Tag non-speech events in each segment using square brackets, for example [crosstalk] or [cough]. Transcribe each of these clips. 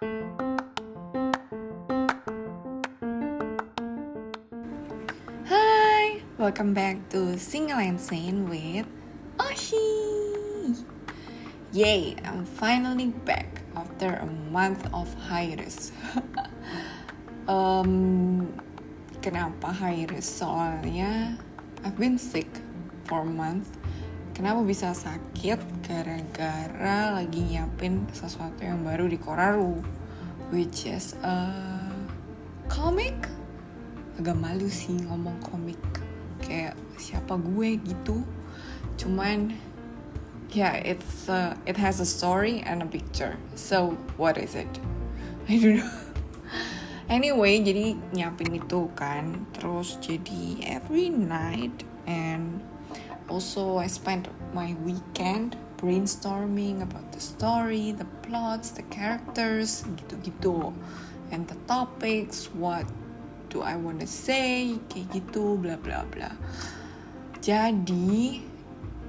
Hi, welcome back to Single and Sane with Oshi. Yay, I'm finally back after a month of hiatus. [laughs] um, kenapa hiatus? Soalnya I've been sick for a month. Kenapa bisa sakit? Gara-gara lagi nyiapin sesuatu yang baru di Koraru, which is a comic agak malu sih ngomong komik. Kayak siapa gue gitu. Cuman ya yeah, it's uh, it has a story and a picture. So what is it? I don't know. [laughs] Anyway jadi nyiapin itu kan. Terus jadi every night and also I spent my weekend brainstorming about the story the plots the characters gitu-gitu. And the topics what do I wanna say kayak gitu bla bla bla. Jadi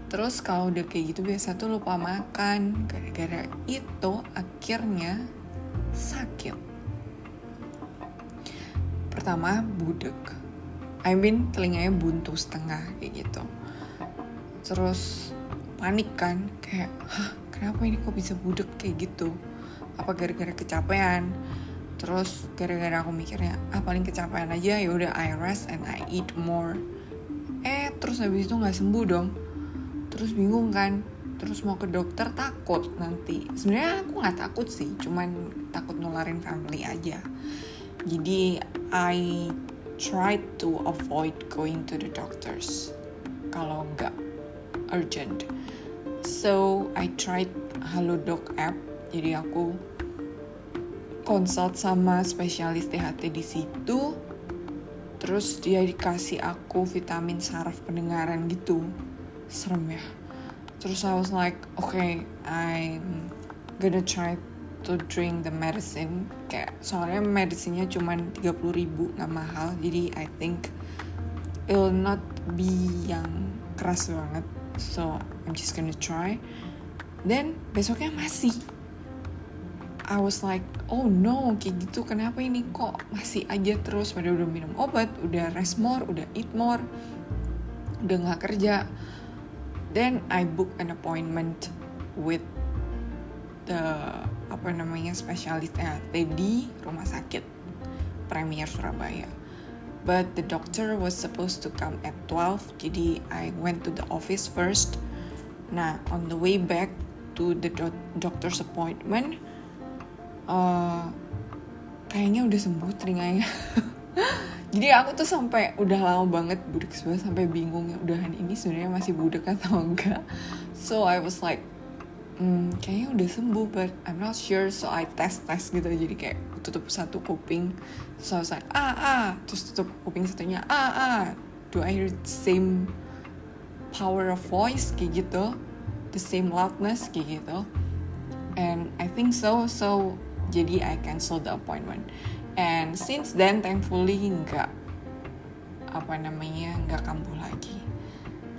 terus kalau udah kayak gitu biasa tuh lupa makan. Gara-gara itu akhirnya sakit. Pertama budek I mean telinganya buntu setengah kayak gitu terus panik kan kayak hah kenapa ini kok bisa budek kayak gitu? Apa gara-gara kecapean? Terus gara-gara aku mikirnya ah paling kecapean aja ya udah I rest and I eat more. Eh terus habis itu nggak sembuh dong. Terus bingung kan terus mau ke dokter takut nanti. Sebenarnya aku nggak takut sih cuman takut nularin family aja. Jadi I try to avoid going to the doctors. Kalau nggak urgent. So I tried Halodoc app. Jadi aku konsult sama spesialis THT di situ. Terus dia dikasih aku vitamin saraf pendengaran gitu. Serem ya. Terus I was like okay I'm gonna try to drink the medicine. Kayak soalnya medisinya cuma 30 ribu nggak mahal. Jadi I think it will not be yang keras banget so I'm just gonna try then besoknya masih I was like, oh no, kayak gitu kenapa ini kok masih aja terus pada udah minum obat, udah rest more, udah eat more, udah nggak kerja. Then I book an appointment with the apa namanya spesialis THT di rumah sakit Premier Surabaya. But the doctor was supposed to come at 12, jadi I went to the office first. Nah, on the way back to the do doctor's appointment, uh, kayaknya udah sembuh telinganya [laughs] jadi aku tuh sampai udah lama banget budek sebelah sampai bingung ya udahan ini sebenarnya masih budek atau enggak so I was like hmm, kayaknya udah sembuh but I'm not sure so I test test gitu jadi kayak tutup satu kuping so I was like ah ah terus tutup kuping satunya ah ah do I hear the same power of voice? Kayak gitu the same loudness kayak gitu. And I think so so jadi I cancel the appointment. And since then thankfully nggak apa namanya nggak kambuh lagi.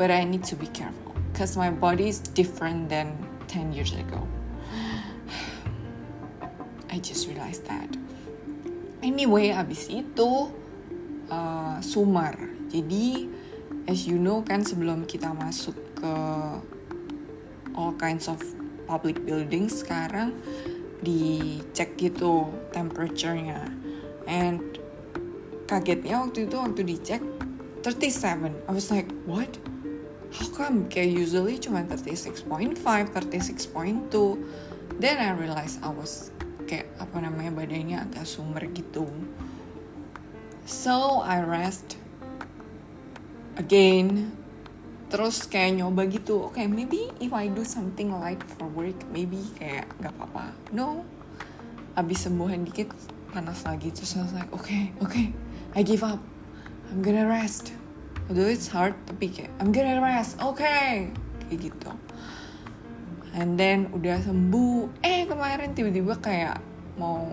But I need to be careful because my body is different than 10 years ago. [sighs] I just realized that. Anyway abis itu uh, Sumar. Jadi as you know kan sebelum kita masuk ke all kinds of public buildings sekarang dicek gitu temperature-nya. And kagetnya waktu itu waktu dicek 37 I was like what how come? Kayak usually cuma 36.5 36.2 then I realized I was kayak apa namanya badannya agak sumber gitu. So I rest again. Terus kayak nyoba gitu oke okay, maybe if I do something light for work maybe kayak nggak apa-apa. No. Abis sembuhan dikit panas lagi terus I was like oke okay, oke okay, I give up. I'm gonna rest although it's hard tapi kayak I'm gonna rest okay. kayak gitu. And then udah sembuh. Eh kemarin tiba-tiba kayak mau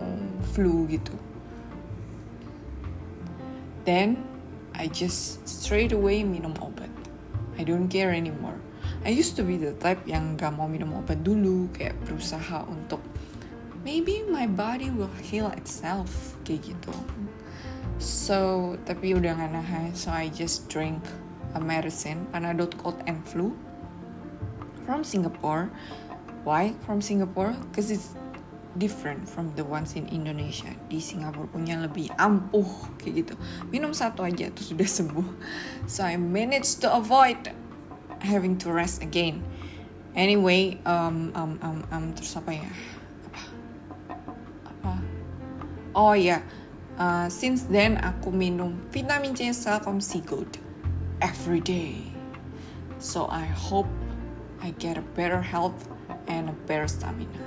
flu gitu. Then I just straight away minum obat. I don't care anymore. I used to be the type yang gak mau minum obat dulu, kayak berusaha untuk maybe my body will heal itself kayak gitu so tapi udah gak nahan so I just drink a medicine Panadol cold and flu. From Singapore. Why from Singapore? Because it's different from the ones in Indonesia. Di Singapura punya lebih ampuh kayak gitu. Minum satu aja tuh sudah sembuh. So I managed to avoid having to rest again. Anyway um um um, um terus apa ya? Oh ya yeah. Uh, since then aku minum vitamin C Celcom C Gold every day. So I hope I get a better health and a better stamina.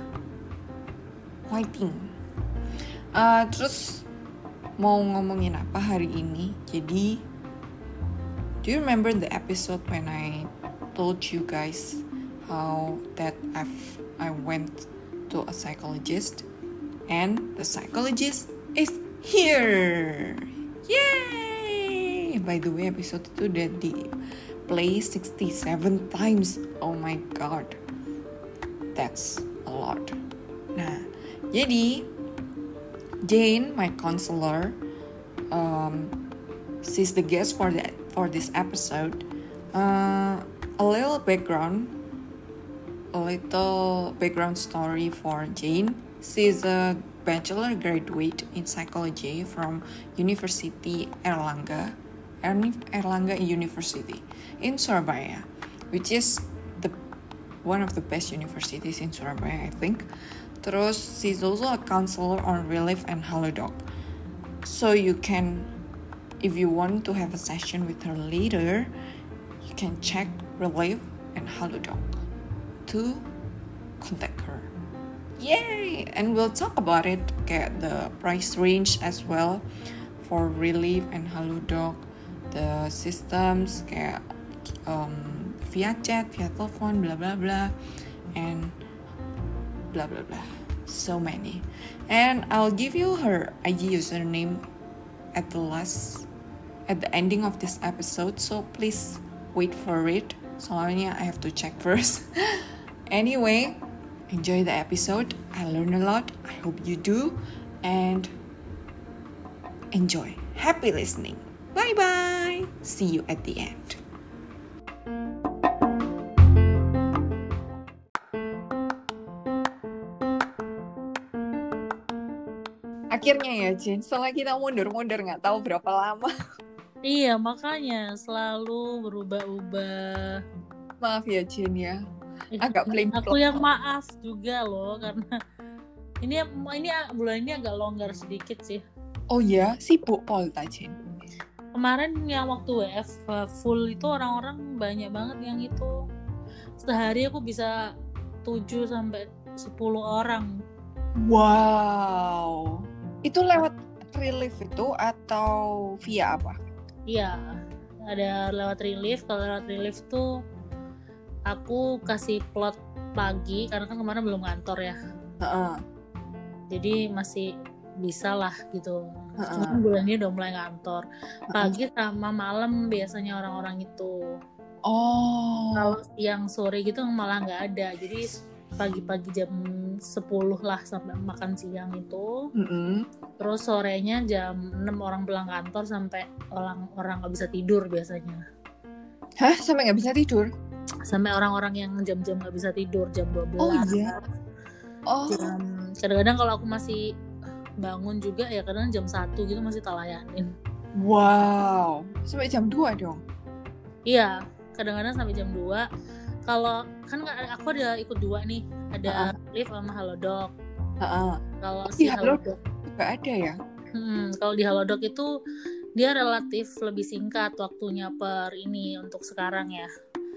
Fighting uh, terus mau ngomongin apa hari ini? Jadi do you remember the episode when I told you guys how that I've I went to a psychologist? And the psychologist is here. Yay! By the way, episode itu udah di play 67 times. Oh my god. That's a lot. Nah, jadi Jane, my counselor, um, she's the guest for that for this episode. Uh, a little background, a little background story for Jane. She's a bachelor graduate in psychology from University Erlangga, Erlangga University in Surabaya, which is the one of the best universities in Surabaya, I think. Terus, she's also a counselor on Relief and Halodoc. So you can, if you want to have a session with her later, you can check Relief and Halodoc to contact. Yay! And we'll talk about it, get the price range as well for Relief and Halodoc, the systems kayak um, via chat, via telepon, blah blah blah, and blah blah blah. So many. And I'll give you her IG username at the last at the ending of this episode. So please wait for it. Soalnya I have to check [laughs] first. anyway, enjoy the episode. I learned a lot. I hope you do. And enjoy. Happy listening. Bye bye. See you at the end. Akhirnya ya Jen, setelah kita mundur-mundur nggak tahu berapa lama. Iya, makanya selalu berubah-ubah. Maaf ya Jen ya agak blame aku yang maaf juga loh karena ini ini bulan ini agak longgar sedikit sih. Oh ya sibuk Paul Tajin kemarin yang waktu WF uh, full itu orang-orang banyak banget yang itu. Sehari aku bisa 7 sampai 10 orang. Wow. Itu lewat relief itu atau via apa? Iya ada lewat relief. Kalau lewat relief tuh aku kasih plot pagi karena kan kemarin belum kantor ya. Uh-uh. jadi masih bisa lah gitu. Uh-uh. bulan ini udah mulai kantor pagi uh-uh. sama malam biasanya orang-orang itu. Oh. Kalau siang sore gitu malah nggak ada. Jadi pagi-pagi jam 10 lah sampai makan siang itu. Mm-hmm. terus sorenya jam 6 orang pulang kantor sampai orang orang nggak bisa tidur biasanya. Hah? Sampai nggak bisa tidur sampai orang-orang yang jam-jam nggak bisa tidur jam 12 oh iya? Oh. Kadang-kadang kalau aku masih bangun juga ya kadang jam satu gitu masih talayanin wow. Sampai jam 2 dong? Iya kadang-kadang sampai jam 2 kalau kan aku ada ikut dua nih. Ada uh -uh. live sama halodoc uh -uh. kalau si halodoc juga ada ya? Hmm, kalau di halodoc itu dia relatif lebih singkat waktunya per ini untuk sekarang ya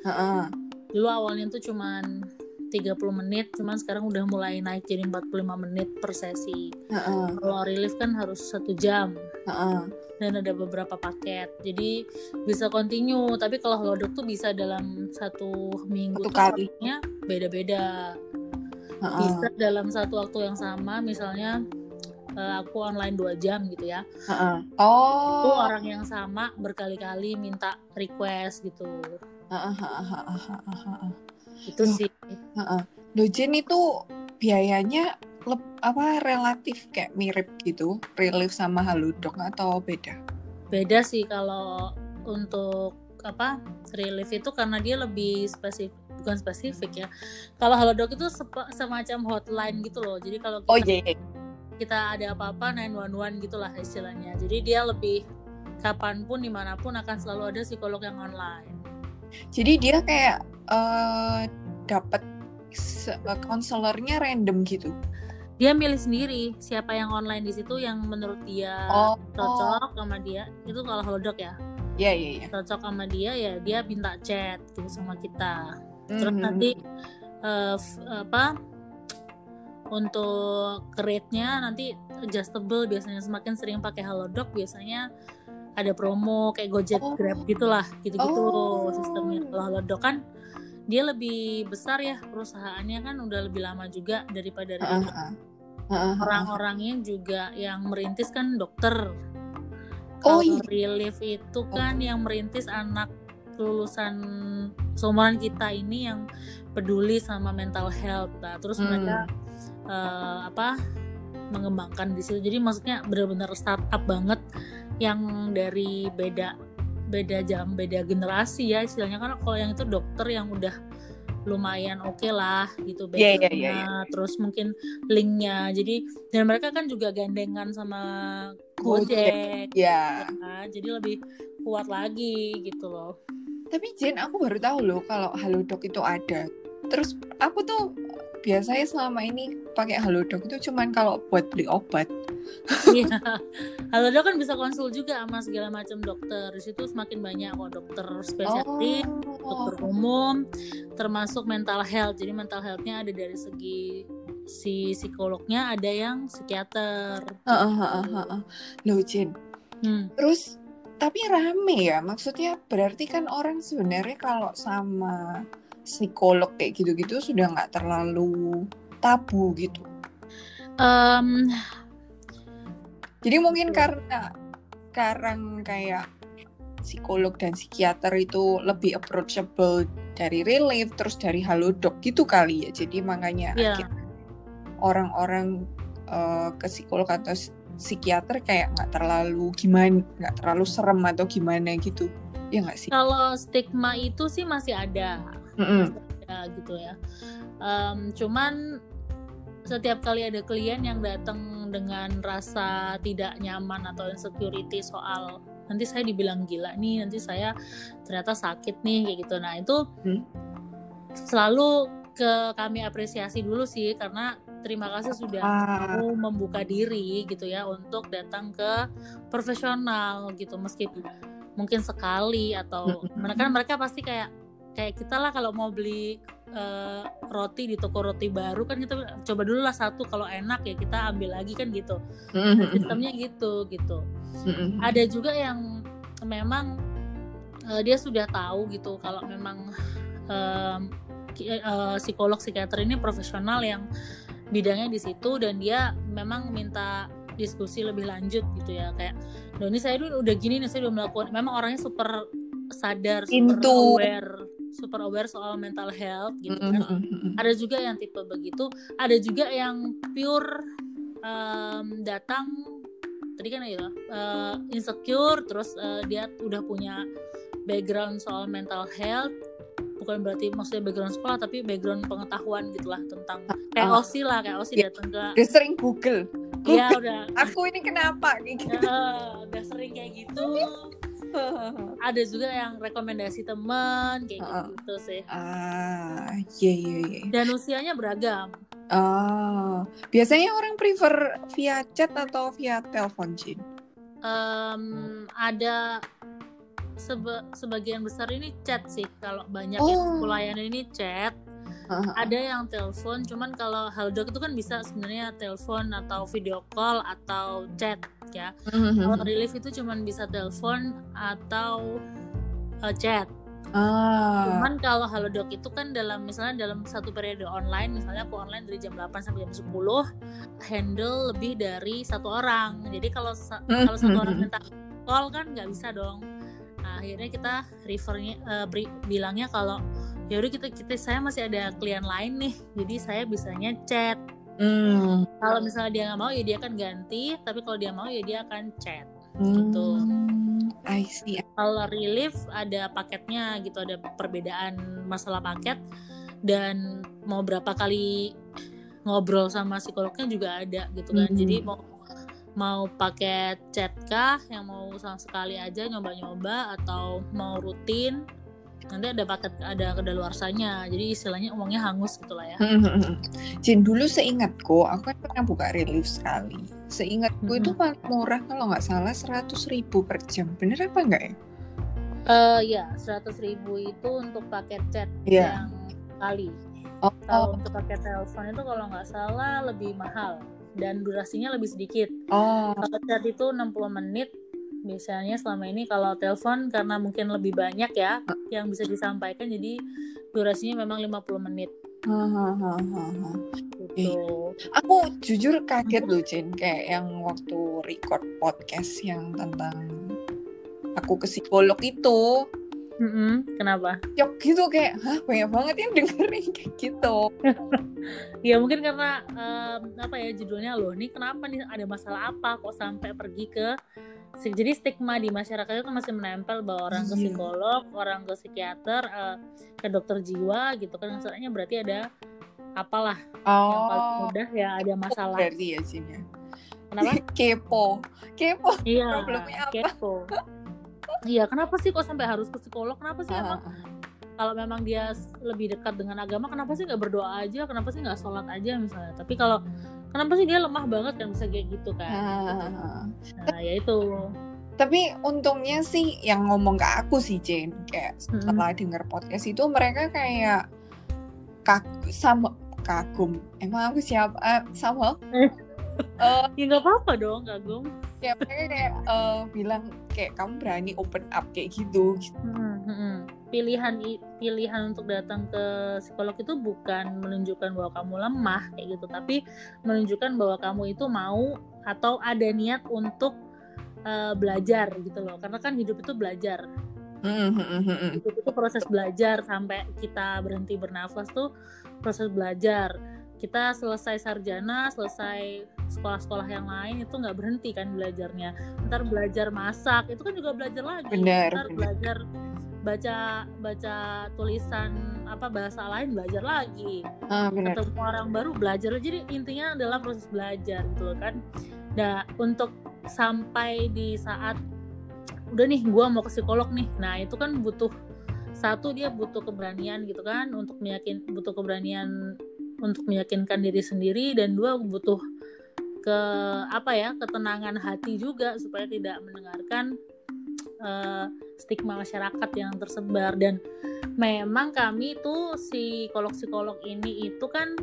Uh-uh. Dulu awalnya tuh cuman 30 menit, cuman sekarang udah mulai naik jadi 45 menit per sesi. Uh-uh. Kalau relief kan harus satu jam. Uh-uh. Dan ada beberapa paket, jadi bisa continue. Tapi kalau holodoc tuh bisa dalam satu minggu satu kali. beda-beda. Uh-uh. Bisa dalam satu waktu yang sama, misalnya uh, aku online dua jam gitu ya. Uh-uh. Oh. Itu orang yang sama berkali-kali minta request gitu itu sih. dojen itu biayanya lep, apa relatif kayak mirip gitu relief sama halodoc atau beda? Beda sih kalau untuk apa relief itu karena dia lebih spesifik bukan spesifik ya. Kalau halodoc itu semacam hotline gitu loh. Jadi kalau kita, oh, yeah. Iya. kita ada apa-apa 911 gitulah istilahnya. Jadi dia lebih kapan pun di mana pun akan selalu ada psikolog yang online jadi dia kayak uh, dapat konselornya random gitu dia milih sendiri siapa yang online di situ yang menurut dia oh, cocok oh. sama dia itu kalau halodoc ya Iya iya iya. Cocok sama dia ya dia minta chat gitu sama kita. Terus mm -hmm. nanti uh, apa untuk rate-nya nanti adjustable biasanya semakin sering pakai halodoc biasanya ada promo kayak Gojek oh. Grab gitulah gitu-gitu oh. sistemnya. Kalau halodoc kan dia lebih besar ya perusahaannya kan udah lebih lama juga daripada uh -huh. orang-orangnya juga yang merintis kan dokter kalau oh, iya. relief itu kan yang merintis anak lulusan seumuran kita ini yang peduli sama mental health nah, terus hmm. mereka uh, apa mengembangkan di situ jadi maksudnya benar-benar startup banget yang dari beda beda jam beda generasi ya istilahnya. Kan kalau yang itu dokter yang udah lumayan oke okay lah gitu yeah, yeah, yeah, yeah. terus mungkin linknya. Jadi dan mereka kan juga gandengan sama Gojek yeah. ya jadi lebih kuat lagi gitu loh. Tapi Jen aku baru tahu loh kalau Halodoc itu ada terus aku tuh biasanya selama ini pakai Halodoc itu cuman kalau buat beli obat Iya. [laughs] Halo dok kan bisa konsul juga sama segala macam dokter. Di situ semakin banyak kok dokter spesialis, oh. dokter umum, termasuk mental health. Jadi mental healthnya ada dari segi si psikolognya, ada yang psikiater. Loh Jin. Hmm. Terus tapi rame ya. Maksudnya berarti kan orang sebenarnya kalau sama psikolog kayak gitu-gitu sudah nggak terlalu tabu gitu. Um, jadi mungkin karena sekarang kayak psikolog dan psikiater itu lebih approachable dari relief terus dari halodoc gitu kali ya. Jadi makanya yeah. orang-orang uh, ke psikolog atau psikiater kayak nggak terlalu gimana, nggak terlalu serem atau gimana gitu. Ya nggak sih? Kalau stigma itu sih masih ada, mm ada gitu ya. Um, cuman setiap kali ada klien yang datang dengan rasa tidak nyaman atau insecurity soal nanti saya dibilang gila nih nanti saya ternyata sakit nih kayak gitu nah itu hmm? selalu ke kami apresiasi dulu sih karena terima kasih sudah ah. mau membuka diri gitu ya untuk datang ke profesional gitu meskipun mungkin sekali atau mereka mereka pasti kayak kayak kita lah kalau mau beli uh, roti di toko roti baru kan kita coba dulu lah satu kalau enak ya kita ambil lagi kan gitu. Nah, sistemnya gitu gitu. Ada juga yang memang uh, dia sudah tahu gitu kalau memang uh, uh, psikolog psikiater ini profesional yang bidangnya di situ dan dia memang minta diskusi lebih lanjut gitu ya. Kayak Doni saya dulu udah gini nih saya udah melakukan. Memang orangnya super sadar super aware super aware soal mental health gitu kan. Ada juga yang tipe begitu, ada juga yang pure um, datang tadi kan ya uh, insecure terus uh, dia udah punya background soal mental health bukan berarti maksudnya background sekolah tapi background pengetahuan gitulah tentang kayak uh, OSI lah kayak OSI ya, datang ke udah sering Google. Iya udah. Aku ini kenapa gitu uh, udah sering kayak gitu [laughs] ada juga yang rekomendasi teman kayak uh, gitu sih. Ah iya iya iya. Dan usianya beragam. Oh biasanya orang prefer via chat atau via telepon Jin um, ada sebe sebagian besar ini chat sih. Kalau banyak oh. yang pelayanan ini chat uh-huh. ada yang telepon cuman kalau halodoc itu kan bisa sebenarnya telepon atau video call atau chat ya uh-huh. kalau relief itu cuman bisa telepon atau uh, chat Ah. Cuman kalau halodoc itu kan dalam misalnya dalam satu periode online, misalnya aku online dari jam 8 sampai jam 10, handle lebih dari satu orang. Jadi kalau kalau satu orang minta call kan nggak bisa dong. Nah, akhirnya kita refernya uh, bilangnya kalau ya udah kita kita saya masih ada klien lain nih jadi saya bisanya chat Hmm. Kalau misalnya dia nggak mau ya dia akan ganti, tapi kalau dia mau ya dia akan chat. Gitu. Hmm. I see. Kalau relief ada paketnya gitu, ada perbedaan masalah paket dan mau berapa kali ngobrol sama psikolognya juga ada gitu kan. Hmm. Jadi mau mau paket chat kah yang mau sama sekali aja nyoba-nyoba atau mau rutin nanti ada paket ada kedaluarsanya jadi istilahnya uangnya hangus gitu lah ya Jin dulu seingatku aku kan pernah buka relief sekali seingatku hmm. itu paling murah kalau nggak salah seratus ribu per jam bener apa enggak ya Uh, ya, seratus ribu itu untuk paket chat yeah. yang kali. Oh, kalau oh. untuk paket telepon itu kalau nggak salah lebih mahal dan durasinya lebih sedikit. Oh. Kalau chat itu 60 menit. Biasanya selama ini kalau telepon karena mungkin lebih banyak ya uh. yang bisa disampaikan jadi durasinya memang 50 menit. Gitu. Aku jujur kaget loh Jen kayak yang waktu record podcast yang tentang aku ke psikolog itu Mm -hmm. Kenapa? Yuk gitu kayak, hah banyak banget yang dengerin [laughs] kayak gitu. [laughs] ya mungkin karena um, apa ya judulnya loh, nih kenapa nih ada masalah apa kok sampai pergi ke jadi stigma di masyarakat itu masih menempel bahwa orang ke iya. psikolog, orang ke psikiater, uh, ke dokter jiwa gitu kan masalahnya berarti ada apalah oh. yang paling mudah ya ada masalah. Berarti ya sini. Kenapa? [laughs] kepo, kepo. Iya, kepo iya kenapa sih kok sampai harus ke psikolog? Kenapa sih emang kalau memang dia lebih dekat dengan agama kenapa sih nggak berdoa aja? Kenapa sih nggak sholat aja misalnya? Tapi kalau kenapa sih dia lemah banget kan bisa kayak gitu kan? Nah ya itu. Tapi untungnya sih yang ngomong ke aku sih Jane. Kayak setelah hmm. denger podcast itu mereka kayak kagum sama kagum. Emang aku siapa? Uh, sama uh, ya nggak apa-apa dong kagum ya mereka kayak uh, bilang kayak kamu berani open up kayak gitu, Hmm, hmm. pilihan pilihan untuk datang ke psikolog itu bukan menunjukkan bahwa kamu lemah kayak gitu. Tapi menunjukkan bahwa kamu itu mau atau ada niat untuk uh, belajar gitu loh. Karena kan hidup itu belajar. Hmm, hmm, hidup itu proses belajar sampai kita berhenti bernafas tuh proses belajar kita selesai sarjana selesai sekolah-sekolah yang lain itu nggak berhenti kan belajarnya. Ntar belajar masak itu kan juga belajar lagi. Bener, ntar bener. belajar baca baca tulisan apa bahasa lain belajar lagi. Ah, ketemu orang baru belajar. Jadi intinya adalah proses belajar gitu kan. Nah untuk sampai di saat udah nih gue mau ke psikolog nih. Nah itu kan butuh satu dia butuh keberanian gitu kan. Untuk meyakin butuh keberanian untuk meyakinkan diri sendiri dan dua butuh ke apa ya ketenangan hati juga supaya tidak mendengarkan uh, stigma masyarakat yang tersebar. Dan memang kami tuh psikolog-psikolog ini itu kan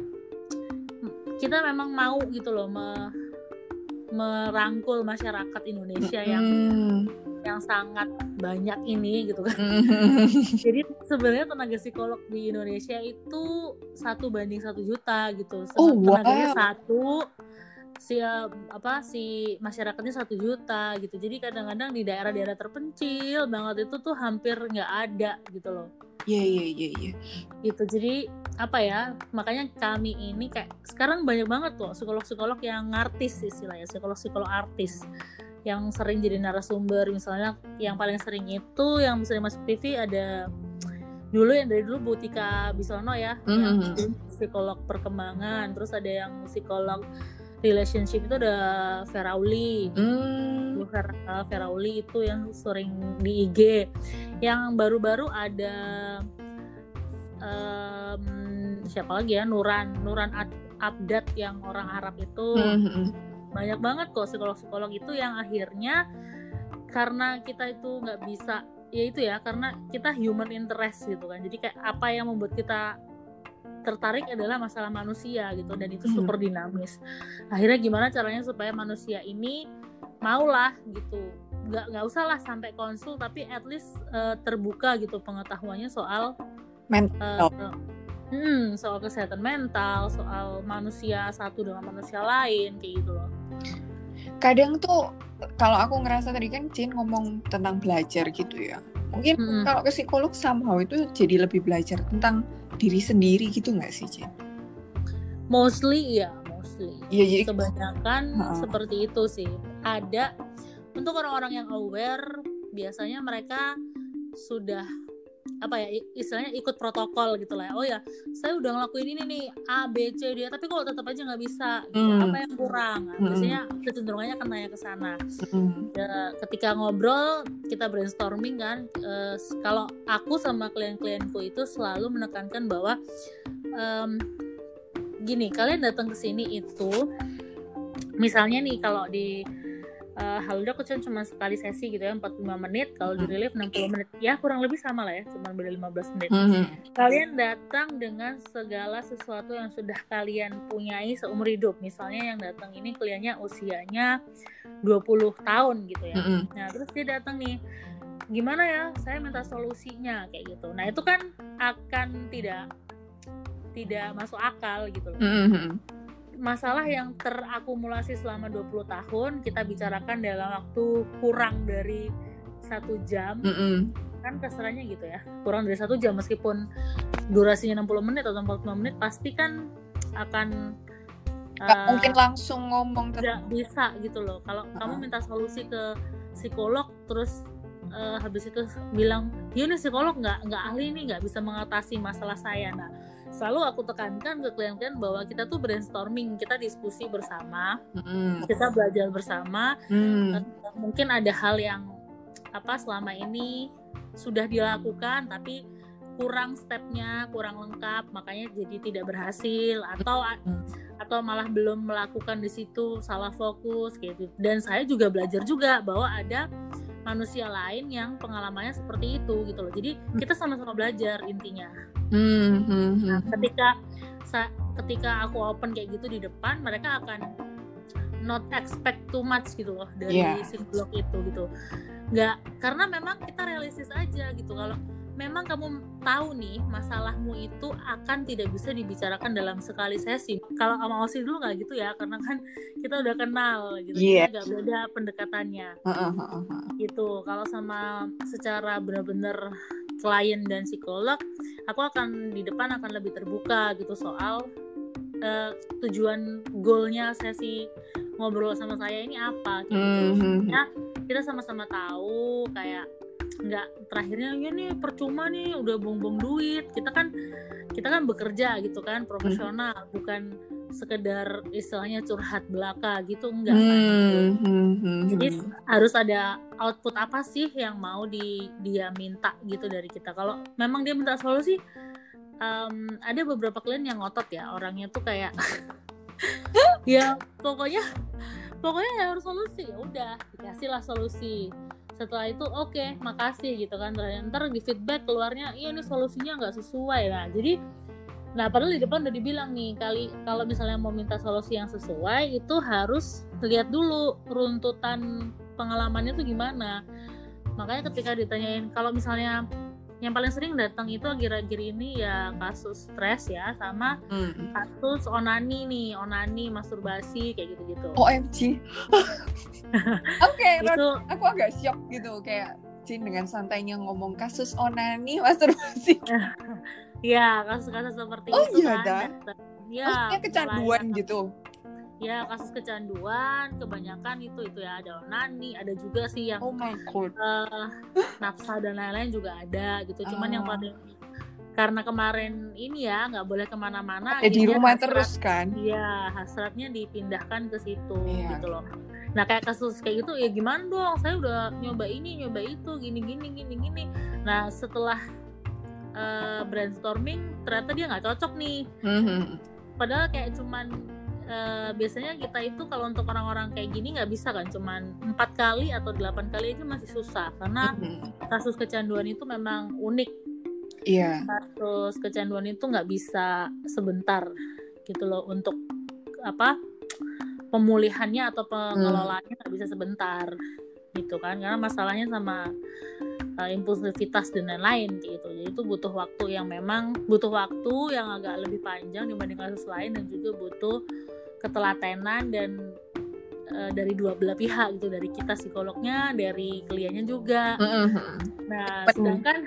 kita memang mau gitu loh merangkul masyarakat Indonesia yang yang sangat banyak ini gitu kan. Jadi sebenarnya tenaga psikolog di Indonesia itu satu banding satu juta gitu. Oh, tenaganya wow. satu si apa si masyarakatnya satu juta gitu. Jadi kadang-kadang di daerah-daerah terpencil banget itu tuh hampir nggak ada gitu loh. Iya iya iya iya. Gitu. Jadi apa ya makanya kami ini kayak sekarang banyak banget tuh psikolog-psikolog yang artis istilahnya psikolog-psikolog artis yang sering jadi narasumber. Misalnya yang paling sering itu yang sering masuk TV ada dulu yang dari dulu Butika Bisono ya mm -hmm. yang psikolog perkembangan. Terus ada yang psikolog relationship itu ada Ferauli. Hmm. Ferauli itu yang sering di IG yang baru-baru ada um, siapa lagi ya? Nuran Nuran Abdat yang orang Arab itu. Hmm. banyak banget kok psikolog-psikolog itu yang akhirnya karena kita itu nggak bisa ya itu ya karena kita human interest gitu kan. Jadi kayak apa yang membuat kita tertarik adalah masalah manusia gitu dan itu hmm. super dinamis. Akhirnya gimana caranya supaya manusia ini maulah gitu. Nggak nggak usah lah sampai konsul tapi at least uh, terbuka gitu pengetahuannya soal mental. uh, hmm, soal kesehatan mental soal manusia satu dengan manusia lain kayak gitu loh. Kadang tuh kalau aku ngerasa tadi kan Jin ngomong tentang belajar gitu ya. Mungkin hmm. kalau ke psikolog somehow itu jadi lebih belajar tentang diri sendiri gitu nggak sih Jen? Mostly ya, mostly. Iya, jadi kebanyakan uh. seperti itu sih. Ada untuk orang-orang yang aware biasanya mereka sudah apa ya istilahnya ikut protokol gitu lah oh ya saya udah ngelakuin ini nih A B C D tapi kok tetap aja nggak bisa gitu. mm. apa yang kurang nah, mm. biasanya kecenderungannya akan nanya ke sana mm. ya, ketika ngobrol kita brainstorming kan uh, kalau aku sama klien-klienku itu selalu menekankan bahwa um, gini kalian datang ke sini itu misalnya nih kalau di uh, Haluda aku cuma sekali sesi gitu ya 45 menit. Kalau di hmm. relief 60 menit. Ya kurang lebih sama lah ya cuma beda 15 menit. Mm-hmm. kalian datang dengan segala sesuatu yang sudah kalian punyai seumur hidup. Misalnya yang datang ini kliennya usianya 20 tahun gitu ya. Mm-hmm. nah terus dia datang nih gimana ya saya minta solusinya kayak gitu. Nah itu kan akan tidak tidak masuk akal gitu. Loh mm-hmm masalah yang terakumulasi selama 20 tahun kita bicarakan dalam waktu kurang dari satu jam mm -mm. kan keserannya gitu ya kurang dari satu jam meskipun durasinya 60 menit atau 45 menit pasti kan akan Gak uh, mungkin langsung ngomong tidak bisa gitu loh kalau uh -huh. kamu minta solusi ke psikolog terus uh, habis itu bilang ya nih psikolog nggak nggak ahli nih nggak bisa mengatasi masalah saya nah selalu aku tekankan ke klien-klien bahwa kita tuh brainstorming, kita diskusi bersama, mm. kita belajar bersama. Mm. Mungkin ada hal yang apa selama ini sudah dilakukan tapi kurang stepnya, kurang lengkap, makanya jadi tidak berhasil atau atau malah belum melakukan di situ salah fokus gitu. Dan saya juga belajar juga bahwa ada manusia lain yang pengalamannya seperti itu gitu loh. Jadi kita sama-sama belajar intinya. Hmm, hmm, hmm. Nah, ketika ketika aku open kayak gitu di depan, mereka akan not expect too much gitu loh dari yeah. psikolog itu gitu. Nggak karena memang kita realistis aja gitu kalau memang kamu tahu nih masalahmu itu akan tidak bisa dibicarakan dalam sekali sesi. Kalau sama Osi dulu nggak gitu ya, karena kan kita udah kenal gitu, yeah. nggak beda pendekatannya. Uh, uh, uh, uh. Gitu. Kalau sama secara benar-benar klien dan psikolog, aku akan di depan akan lebih terbuka gitu soal uh, tujuan goalnya sesi ngobrol sama saya ini apa gitu. Mm -hmm. Ya, kita sama-sama tahu kayak nggak terakhirnya ya nih percuma nih udah buang-buang duit. Kita kan kita kan bekerja gitu kan profesional. Hmm. bukan sekedar istilahnya curhat belaka gitu enggak kan? hmm, hmm, hmm, jadi hmm. harus ada output apa sih yang mau di dia minta gitu dari kita? Kalau memang dia minta solusi um, ada beberapa klien yang ngotot ya. Orangnya tuh kayak [laughs] ya pokoknya pokoknya harus solusi ya udah dikasih lah solusi setelah itu oke okay, makasih gitu kan. Ntar di feedback keluarnya iya ini solusinya nggak sesuai. Lah jadi nah padahal di depan udah dibilang nih kali kalau misalnya mau minta solusi yang sesuai itu harus lihat dulu runtutan pengalamannya tuh gimana. Makanya ketika ditanyain kalau misalnya yang paling sering datang itu akhir-akhir ini ya kasus stres ya sama hmm. kasus onani nih onani masturbasi kayak gitu-gitu. OMG [laughs] oke okay, itu aku agak shock gitu kayak Jin dengan santainya ngomong kasus onani [laughs] masturbasi. [laughs] Ya kasus-kasus seperti oh, itu iya, kan ya maksudnya kecanduan gitu ya kasus kecanduan kebanyakan itu itu ya ada onani ada juga sih yang oh my God. Uh, nafsa dan lain-lain juga ada gitu cuman uh. yang ah. paling karena kemarin ini ya nggak boleh ke mana-mana ya, di rumah hasrat, terus kan iya hasratnya dipindahkan ke situ yeah. gitu loh nah kayak kasus kayak gitu ya gimana dong saya udah nyoba ini nyoba itu gini gini gini gini nah setelah uh, brainstorming ternyata dia nggak cocok nih mm -hmm. padahal kayak cuman uh, biasanya kita itu kalau untuk orang-orang kayak gini nggak bisa kan cuman empat kali atau delapan kali aja masih susah karena mm-hmm. kasus kecanduan itu memang unik iya yeah. kasus kecanduan itu nggak bisa sebentar gitu loh untuk apa pemulihannya atau pengelolaannya nggak mm. bisa sebentar gitu kan karena masalahnya sama uh, impulsivitas dan lain-lain gitu jadi itu butuh waktu yang memang butuh waktu yang agak lebih panjang dibanding kasus lain dan juga butuh ketelatenan dan uh, dari dua belah pihak gitu dari kita psikolognya dari kliennya juga. Mm-hmm. nah sedangkan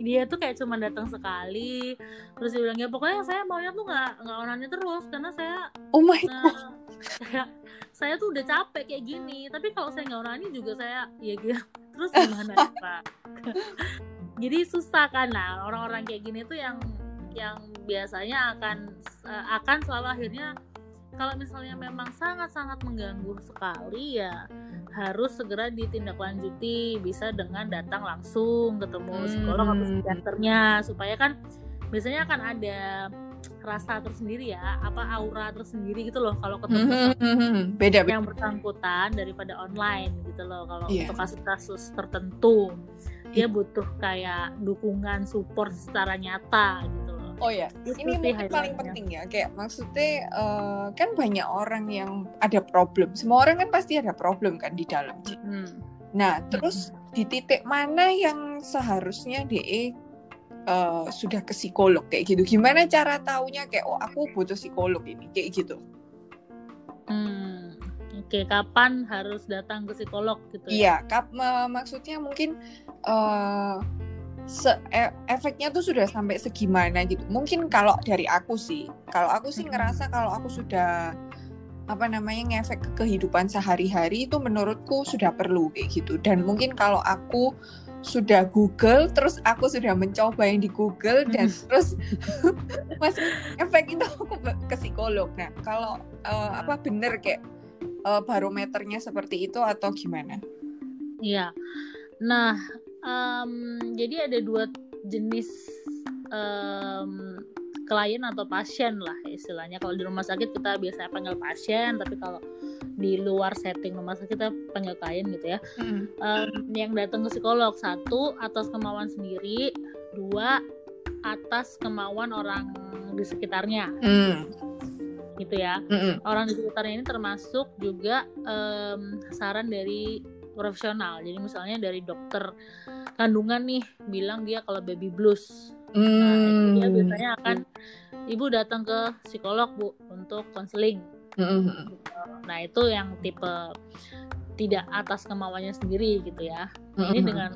dia tuh kayak cuma datang sekali terus dia bilang ya pokoknya saya maunya tuh nggak nggak onannya terus karena saya oh my god. uh, saya, [laughs] saya tuh udah capek kayak gini. Tapi kalau saya nggak onani juga saya ya gitu. [laughs] Terus gimana pak? [laughs] Jadi susah kan? Nah orang-orang kayak gini tuh yang yang biasanya akan uh, akan selalu akhirnya kalau misalnya memang sangat-sangat mengganggu sekali ya harus segera ditindaklanjuti bisa dengan datang langsung ketemu hmm. psikolog atau psikiaternya supaya kan biasanya akan ada rasa tersendiri ya apa aura tersendiri gitu loh kalau ketemu mm -hmm. beda, beda yang bersangkutan daripada online gitu loh kalau yeah. untuk kasus-kasus tertentu dia butuh kayak dukungan support secara nyata gitu Oh ya, ini mungkin paling penting ya. Kayak maksudnya uh, kan banyak orang yang ada problem. Semua orang kan pasti ada problem kan di dalam. Hmm. Nah, terus hmm. di titik mana yang seharusnya DE uh, sudah ke psikolog kayak gitu? Gimana cara taunya kayak oh aku butuh psikolog ini kayak gitu? Hmm. Oke, kapan harus datang ke psikolog gitu ya? Iya, kap maksudnya mungkin uh, se e efeknya tuh sudah sampai segimana gitu. Mungkin kalau dari aku sih, kalau aku sih ngerasa kalau aku sudah apa namanya ngefek ke kehidupan sehari-hari itu menurutku sudah perlu kayak gitu. Dan mungkin kalau aku sudah Google, terus aku sudah mencoba yang di Google dan terus [laughs] masih efek itu aku ke psikolog. Nah, kalau uh, apa bener kayak uh, barometernya seperti itu atau gimana? Iya. Nah, um, jadi ada dua jenis um, klien atau pasien lah istilahnya kalau di rumah sakit kita biasanya panggil pasien tapi kalau di luar setting rumah sakit kita panggil klien gitu ya mm. um, yang datang ke psikolog satu atas kemauan sendiri dua atas kemauan orang di sekitarnya mm. gitu ya mm -mm. orang di sekitarnya ini termasuk juga um, saran dari profesional. Jadi misalnya dari dokter kandungan nih bilang dia kalau baby blues. Nah, hmm. Nah, dia biasanya akan ibu datang ke psikolog bu untuk konseling. Hmm. Nah itu yang tipe tidak atas kemauannya sendiri gitu ya. Nah, ini hmm. dengan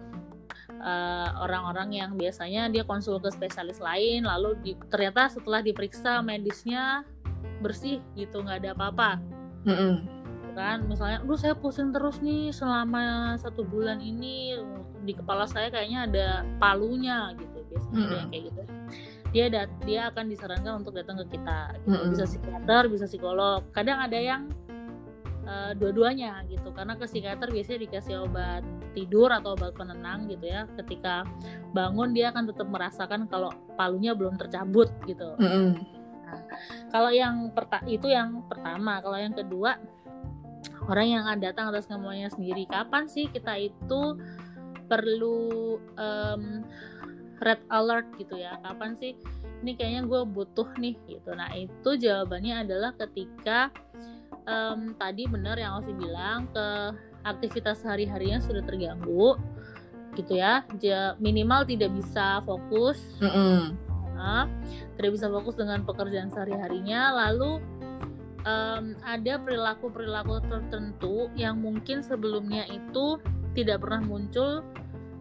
eh, orang-orang uh, yang biasanya dia konsul ke spesialis lain, lalu di, ternyata setelah diperiksa medisnya bersih gitu nggak ada apa-apa. -hmm kan misalnya lu saya pusing terus nih selama satu bulan ini di kepala saya kayaknya ada palunya gitu biasanya mm -hmm. yang kayak gitu dia dat dia akan disarankan untuk datang ke kita gitu. mm -hmm. bisa psikiater bisa psikolog kadang ada yang uh, dua-duanya gitu karena ke psikiater biasanya dikasih obat tidur atau obat penenang gitu ya ketika bangun dia akan tetap merasakan kalau palunya belum tercabut gitu mm -hmm. nah, kalau yang perta itu yang pertama kalau yang kedua orang yang akan datang atas kemauannya sendiri. Kapan sih kita itu perlu um, red alert gitu ya? Kapan sih? Ini kayaknya gue butuh nih gitu. Nah itu jawabannya adalah ketika um, tadi benar yang Osi bilang ke aktivitas sehari-harinya sudah terganggu gitu ya. Minimal tidak bisa fokus. Mm -hmm. nah, tidak bisa fokus dengan pekerjaan sehari-harinya lalu um, ada perilaku-perilaku tertentu yang mungkin sebelumnya itu tidak pernah muncul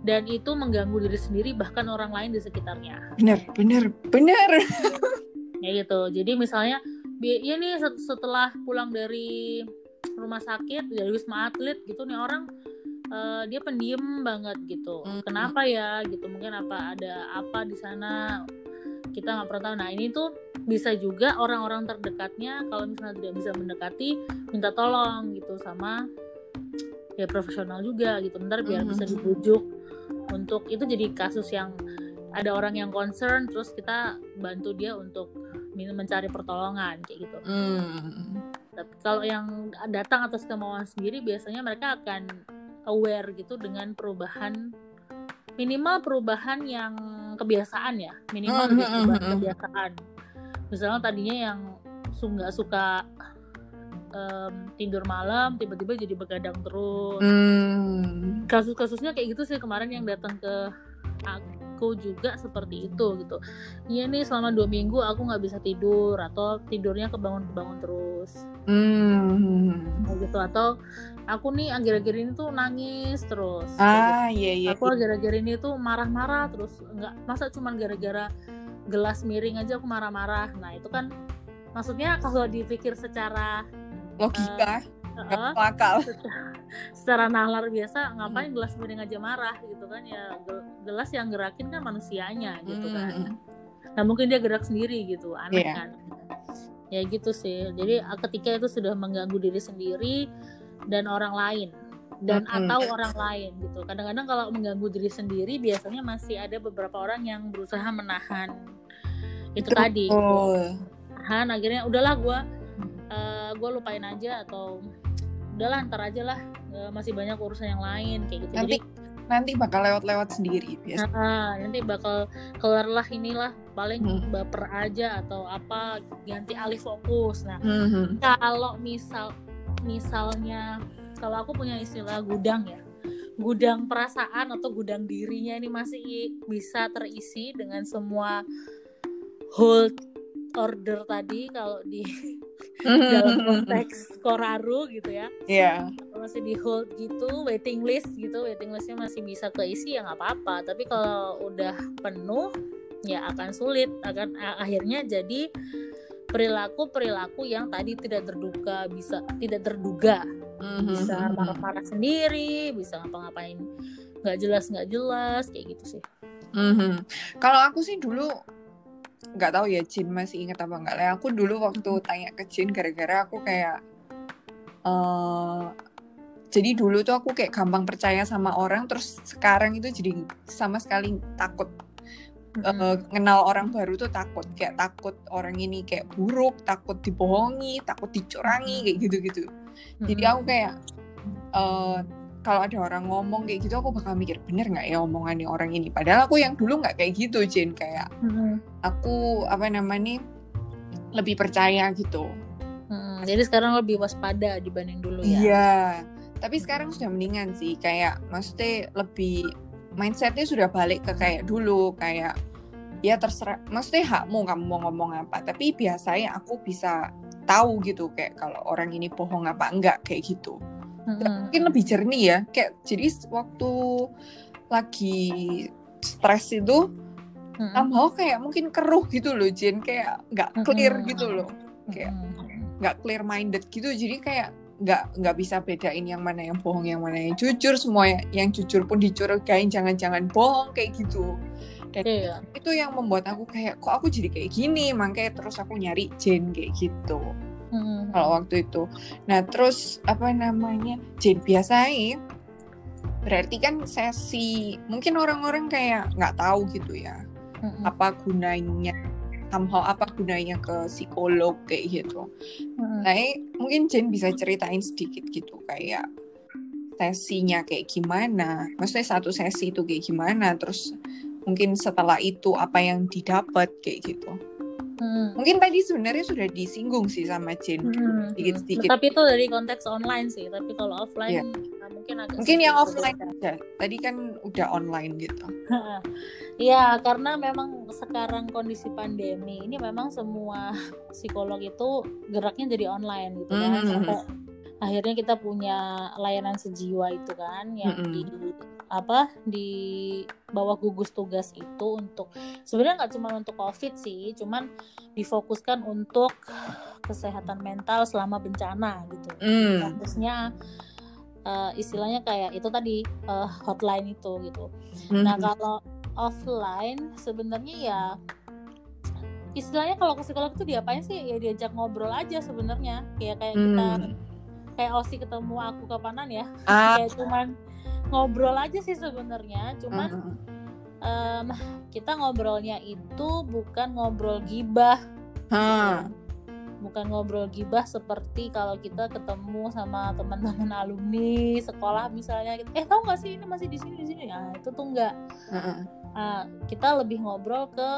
dan itu mengganggu diri sendiri bahkan orang lain di sekitarnya. Benar, benar, benar. ya gitu. Jadi misalnya ya nih setelah pulang dari rumah sakit dari wisma atlet gitu nih orang uh, dia pendiam banget gitu. Mm -hmm. Kenapa ya gitu? Mungkin apa ada apa di sana kita nggak pernah tahu nah ini tuh bisa juga orang-orang terdekatnya kalau misalnya tidak bisa mendekati minta tolong gitu sama ya profesional juga gitu ntar biar mm -hmm. bisa dibujuk untuk itu jadi kasus yang ada orang yang concern terus kita bantu dia untuk mencari pertolongan kayak gitu. Mm. Tapi kalau yang datang atas kemauan sendiri biasanya mereka akan aware gitu dengan perubahan minimal perubahan yang kebiasaan ya minimal mm -hmm. perubahan kebiasaan misalnya tadinya yang nggak suka um, tidur malam tiba-tiba jadi begadang terus mm. kasus-kasusnya kayak gitu sih kemarin yang datang ke aku juga seperti itu gitu iya nih selama dua minggu aku nggak bisa tidur atau tidurnya kebangun kebangun terus hmm. gitu atau aku nih akhir-akhir ini tuh nangis terus. Ah iya iya. Aku akhir-akhir ini tuh marah-marah terus nggak masa cuma gara-gara gelas miring aja aku marah-marah. Nah itu kan maksudnya kalau dipikir secara logika uh, uh, akal. [laughs] secara nalar biasa ngapain hmm. gelas miring aja marah gitu kan ya. Gelas yang gerakin kan manusianya gitu kan. hmm. nah mungkin dia gerak sendiri gitu aneh yeah. kan. Ya gitu sih. Jadi ketika itu sudah mengganggu diri sendiri dan orang lain dan hmm. atau orang lain gitu kadang-kadang kalau mengganggu diri sendiri biasanya masih ada beberapa orang yang berusaha menahan itu Betul. tadi gitu. menahan akhirnya udahlah gue uh, gue lupain aja atau udahlah ntar aja lah masih banyak urusan yang lain kayak gitu nanti Jadi, nanti bakal lewat-lewat sendiri biasa nah, nanti bakal keluar lah inilah paling hmm. baper aja atau apa ganti alih fokus nah hmm. kalau misal misalnya kalau aku punya istilah gudang ya gudang perasaan atau gudang dirinya ini masih bisa terisi dengan semua hold order tadi kalau di [laughs] dalam konteks Koraru gitu ya. Iya. Yeah. Masih di hold gitu, waiting list gitu, waiting listnya masih bisa keisi ya nggak apa-apa. Tapi kalau udah penuh ya akan sulit, akan akhirnya jadi perilaku perilaku yang tadi tidak terduga bisa tidak terduga mm-hmm. bisa mm-hmm. marah-marah sendiri bisa ngapa-ngapain nggak jelas nggak jelas kayak gitu sih mm-hmm. kalau aku sih dulu nggak tahu ya Jin masih ingat apa enggak lah aku dulu waktu tanya ke Jin gara-gara aku kayak uh, jadi dulu tuh aku kayak gampang percaya sama orang terus sekarang itu jadi sama sekali takut uh, kenal orang baru tuh takut kayak takut orang ini kayak buruk takut dibohongi takut dicurangi kayak gitu-gitu. Jadi aku kayak uh, kalau ada orang ngomong kayak gitu aku bakal mikir bener nggak ya omongan nih orang ini? Padahal aku yang dulu nggak kayak gitu Jin. Kayak aku apa namanya lebih percaya gitu. Hmm, jadi sekarang lebih waspada dibanding dulu ya? Iya. Tapi sekarang sudah mendingan sih. Kayak maksudnya lebih mindsetnya sudah balik ke kayak dulu kayak ya terserah maksudnya hakmu kamu mau ngomong apa tapi biasanya aku bisa tahu gitu kayak kalau orang ini bohong apa enggak kayak gitu hmm. mungkin lebih jernih ya kayak jadi waktu lagi stres itu hmm. somehow kayak mungkin keruh gitu loh Jen kayak nggak clear hmm. gitu loh kayak nggak clear minded gitu jadi kayak nggak nggak bisa bedain yang mana yang bohong yang mana yang jujur semua yang, yang jujur pun dicurigain jangan-jangan bohong kayak gitu dan yeah. itu yang membuat aku kayak kok aku jadi kayak gini makanya terus aku nyari Jen kayak gitu hmm. kalau waktu itu. Nah terus apa namanya jadi biasanya berarti kan sesi mungkin orang-orang kayak nggak tahu gitu ya hmm. apa gunanya somehow apa gunanya ke psikolog kayak gitu. Hmm. Nah mungkin Jen bisa ceritain sedikit gitu kayak sesinya kayak gimana, maksudnya satu sesi itu kayak gimana, terus mungkin setelah itu apa yang didapat kayak gitu. Hmm. Mungkin tadi sebenarnya sudah disinggung sih sama Jin hmm. sedikit-sedikit. Tapi itu dari konteks online sih. Tapi kalau offline yeah. nah, mungkin agak mungkin yang offline aja. Tadi kan udah online gitu. Iya, karena memang sekarang kondisi pandemi ini memang semua [laughs] psikolog itu geraknya jadi online gitu kan. Hmm. Sampai akhirnya kita punya layanan sejiwa itu kan yang mm -hmm. di apa di bawah gugus tugas itu untuk sebenarnya nggak cuma untuk covid sih cuman difokuskan untuk kesehatan mental selama bencana gitu mm. harusnya uh, istilahnya kayak itu tadi uh, hotline itu gitu mm. nah kalau offline sebenarnya ya istilahnya kalau ke psikolog itu diapain sih ya diajak ngobrol aja sebenarnya kayak kayak mm. kita kayak Osi ketemu aku kapanan ya ah. kayak cuman ngobrol aja sih sebenarnya cuman uh -huh. um, kita ngobrolnya itu bukan ngobrol gibah huh. bukan ngobrol gibah seperti kalau kita ketemu sama teman-teman alumni sekolah misalnya eh tau gak sih ini masih di sini di sini nah itu tuh enggak uh -huh. uh, kita lebih ngobrol ke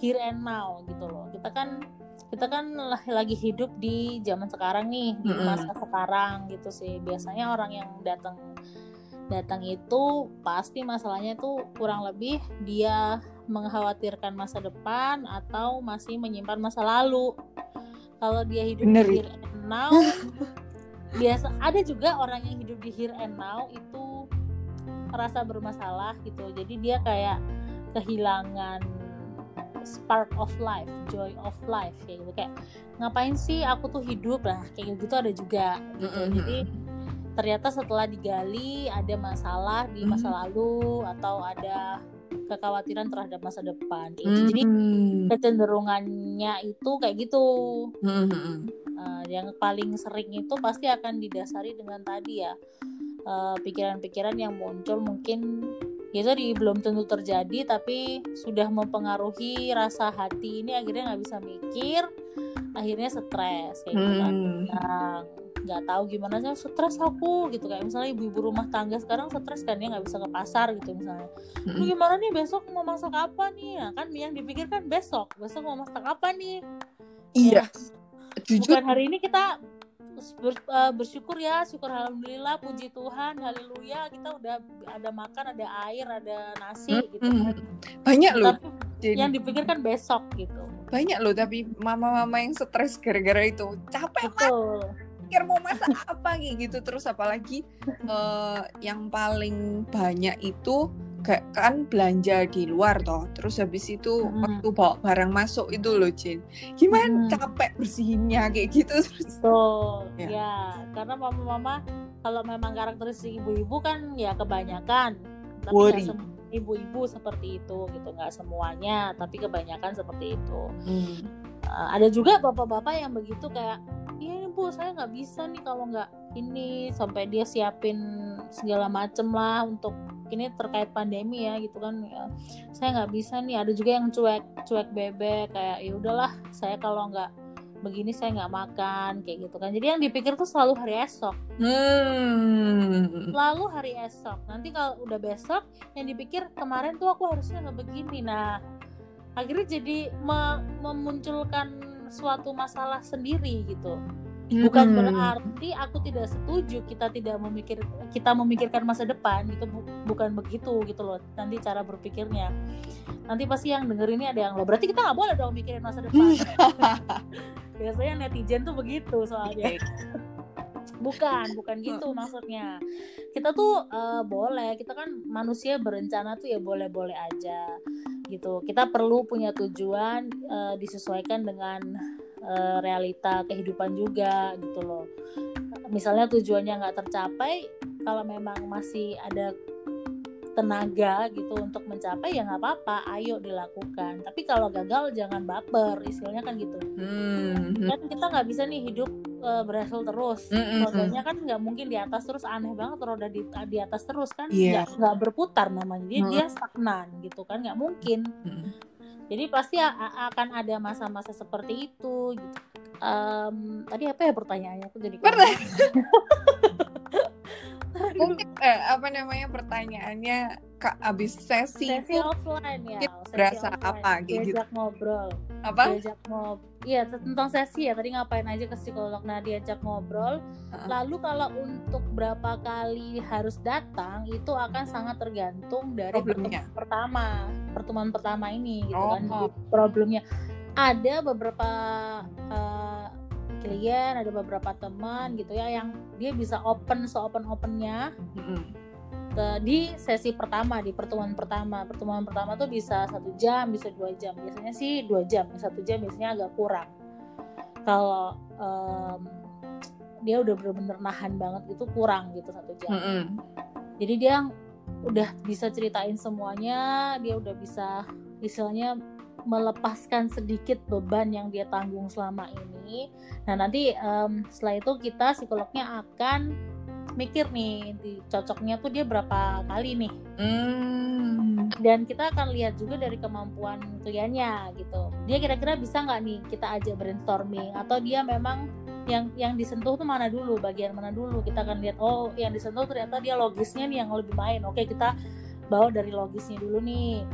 here and now gitu loh kita kan kita kan lagi hidup di zaman sekarang nih di masa sekarang gitu sih. Biasanya orang yang datang datang itu pasti masalahnya tuh kurang lebih dia mengkhawatirkan masa depan atau masih menyimpan masa lalu. Kalau dia hidup Bener. di here and now [laughs] biasa ada juga orang yang hidup di here and now itu merasa bermasalah gitu. Jadi dia kayak kehilangan spark of life, joy of life kayak gitu kayak ngapain sih aku tuh hidup lah kayak gitu ada juga gitu. Mm -hmm. Jadi ternyata setelah digali ada masalah di masa mm -hmm. lalu atau ada kekhawatiran terhadap masa depan kayak gitu. Mm -hmm. Jadi kecenderungannya itu kayak gitu. Mm -hmm. uh, yang paling sering itu pasti akan didasari dengan tadi ya eh, pikiran-pikiran uh, yang muncul mungkin ya tadi belum tentu terjadi tapi sudah mempengaruhi rasa hati ini akhirnya nggak bisa mikir akhirnya stres kayak gitu kan. Hmm. nah, nggak tahu gimana sih stres aku gitu. Kayak misalnya ibu-ibu rumah tangga sekarang stres kan dia nggak bisa ke pasar gitu misalnya. Hmm. gimana nih besok mau masak apa nih? Nah, kan yang dipikirkan besok besok mau masak apa nih? Iya ya, bukan hari ini kita ber, uh, bersyukur ya syukur alhamdulillah puji Tuhan haleluya. Kita udah ada makan ada air ada nasi hmm, gitu kan. Banyak loh. Jadi, yang dipikirkan besok gitu. Banyak loh tapi mama-mama yang stres gara-gara itu. Capek Betul. pikir mau masak apa gitu terus. Apalagi uh, yang paling banyak itu kayak kan belanja di luar toh terus habis itu hmm. waktu bawa barang masuk itu loh Jin gimana hmm. capek bersihinnya kayak gitu [laughs] terus tuh ya. ya karena mama-mama kalau memang karakteristik ibu-ibu kan ya kebanyakan tapi ibu-ibu seperti itu gitu nggak semuanya tapi kebanyakan seperti itu hmm. uh, ada juga bapak-bapak yang begitu kayak iya bu saya nggak bisa nih kalau nggak ini sampai dia siapin segala macem lah untuk ini terkait pandemi ya gitu kan ya, saya nggak bisa nih ada juga yang cuek cuek bebek kayak ya udahlah saya kalau nggak begini saya nggak makan kayak gitu kan. Jadi yang dipikir tuh selalu hari esok. Hmm. lalu hari esok. Nanti kalau udah besok yang dipikir kemarin tuh aku harusnya nggak begini. Nah akhirnya jadi me memunculkan suatu masalah sendiri gitu bukan hmm. berarti aku tidak setuju kita tidak memikir kita memikirkan masa depan itu bu, bukan begitu gitu loh nanti cara berpikirnya. Nanti pasti yang denger ini ada yang lo berarti kita nggak boleh dong mikirin masa depan. [laughs] Biasanya netizen tuh begitu soalnya. Bukan bukan gitu maksudnya. Kita tuh uh, boleh kita kan manusia berencana tuh ya boleh boleh aja gitu. Kita perlu punya tujuan uh, disesuaikan dengan uh, realita kehidupan juga gitu loh misalnya tujuannya nggak tercapai kalau memang masih ada tenaga gitu untuk mencapai ya nggak apa-apa ayo dilakukan tapi kalau gagal jangan baper istilahnya kan gitu hmm. kan kita nggak bisa nih hidup uh, berhasil terus hmm. rodanya kan nggak mungkin di atas terus aneh banget roda di di atas terus kan yeah. nggak berputar namanya dia hmm. dia stagnan gitu kan nggak mungkin hmm jadi pasti akan ada masa-masa seperti itu gitu. Um, tadi apa ya pertanyaannya? Aku jadi [laughs] mungkin eh, apa namanya pertanyaannya kak abis sesi sesi offline ya sesi berasa offline. apa gitu diajak ngobrol apa diajak ngobrol iya tentang sesi ya tadi ngapain aja ke psikolog nah diajak ngobrol uh-huh. lalu kalau untuk berapa kali harus datang itu akan sangat tergantung dari Problemnya. pertemuan pertama pertemuan pertama ini gitu kan. oh. kan problemnya ada beberapa uh, klien ada beberapa teman gitu ya yang dia bisa open se open opennya. Mm-hmm. ke di sesi pertama di pertemuan pertama. Pertemuan pertama tuh bisa satu jam bisa dua jam. Biasanya sih dua jam satu jam biasanya agak kurang. Kalau um, dia udah bener-bener nahan banget itu kurang gitu satu jam. Mm-hmm. jadi dia udah bisa ceritain semuanya dia udah bisa istilahnya melepaskan sedikit beban yang dia tanggung selama ini. Nah nanti um, setelah itu kita psikolognya akan mikir nih di cocoknya tuh dia berapa kali nih. Hmm. Dan kita akan lihat juga dari kemampuan kliennya gitu. Dia kira-kira bisa nggak nih kita ajak brainstorming atau dia memang yang yang disentuh tuh mana dulu bagian mana dulu kita akan lihat oh yang disentuh ternyata dia logisnya nih yang lebih main oke kita bawa dari logisnya dulu nih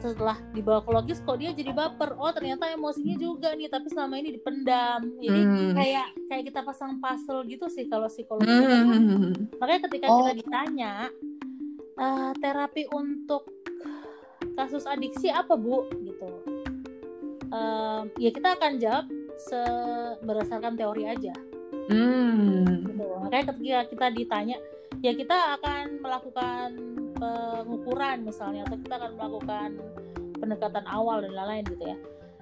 setelah dibawa ke logis kok dia jadi baper oh ternyata emosinya juga nih tapi selama ini dipendam jadi hmm. kayak kayak kita pasang puzzle gitu sih kalau psikologi hmm. makanya ketika oh. kita ditanya uh, terapi untuk kasus adiksi apa bu gitu uh, ya kita akan jawab se berdasarkan teori aja hmm. gitu makanya ketika kita ditanya ya kita akan melakukan pengukuran misalnya atau kita akan melakukan pendekatan awal dan lain-lain gitu ya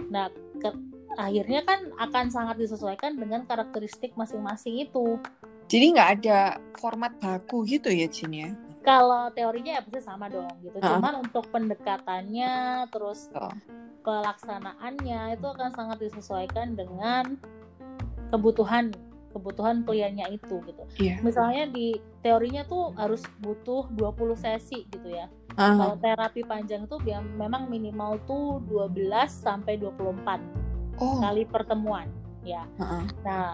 nah ke, akhirnya kan akan sangat disesuaikan dengan karakteristik masing-masing itu jadi nggak ada format baku gitu ya Cin ya kalau teorinya ya pasti sama dong gitu. Uh. Cuman untuk pendekatannya terus uh. pelaksanaannya itu akan sangat disesuaikan dengan kebutuhan kebutuhan kliennya itu gitu. Yeah. Misalnya di teorinya tuh harus butuh 20 sesi gitu ya. Uh. Kalau terapi panjang itu memang minimal tuh 12 sampai 24 oh. kali pertemuan ya. Uh -uh. Nah,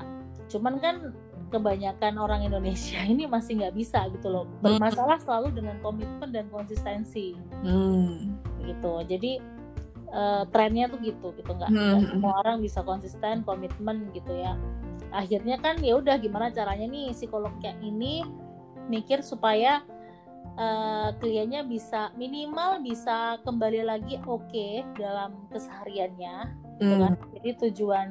cuman kan kebanyakan orang Indonesia [laughs] ini masih nggak bisa gitu loh hmm. bermasalah selalu dengan komitmen dan konsistensi hmm. gitu jadi uh, trennya tuh gitu gitu nggak hmm. semua orang bisa konsisten komitmen gitu ya akhirnya kan ya udah gimana caranya nih psikolog kayak ini mikir supaya uh, kliennya bisa minimal bisa kembali lagi oke okay dalam kesehariannya gitu kan hmm. jadi tujuan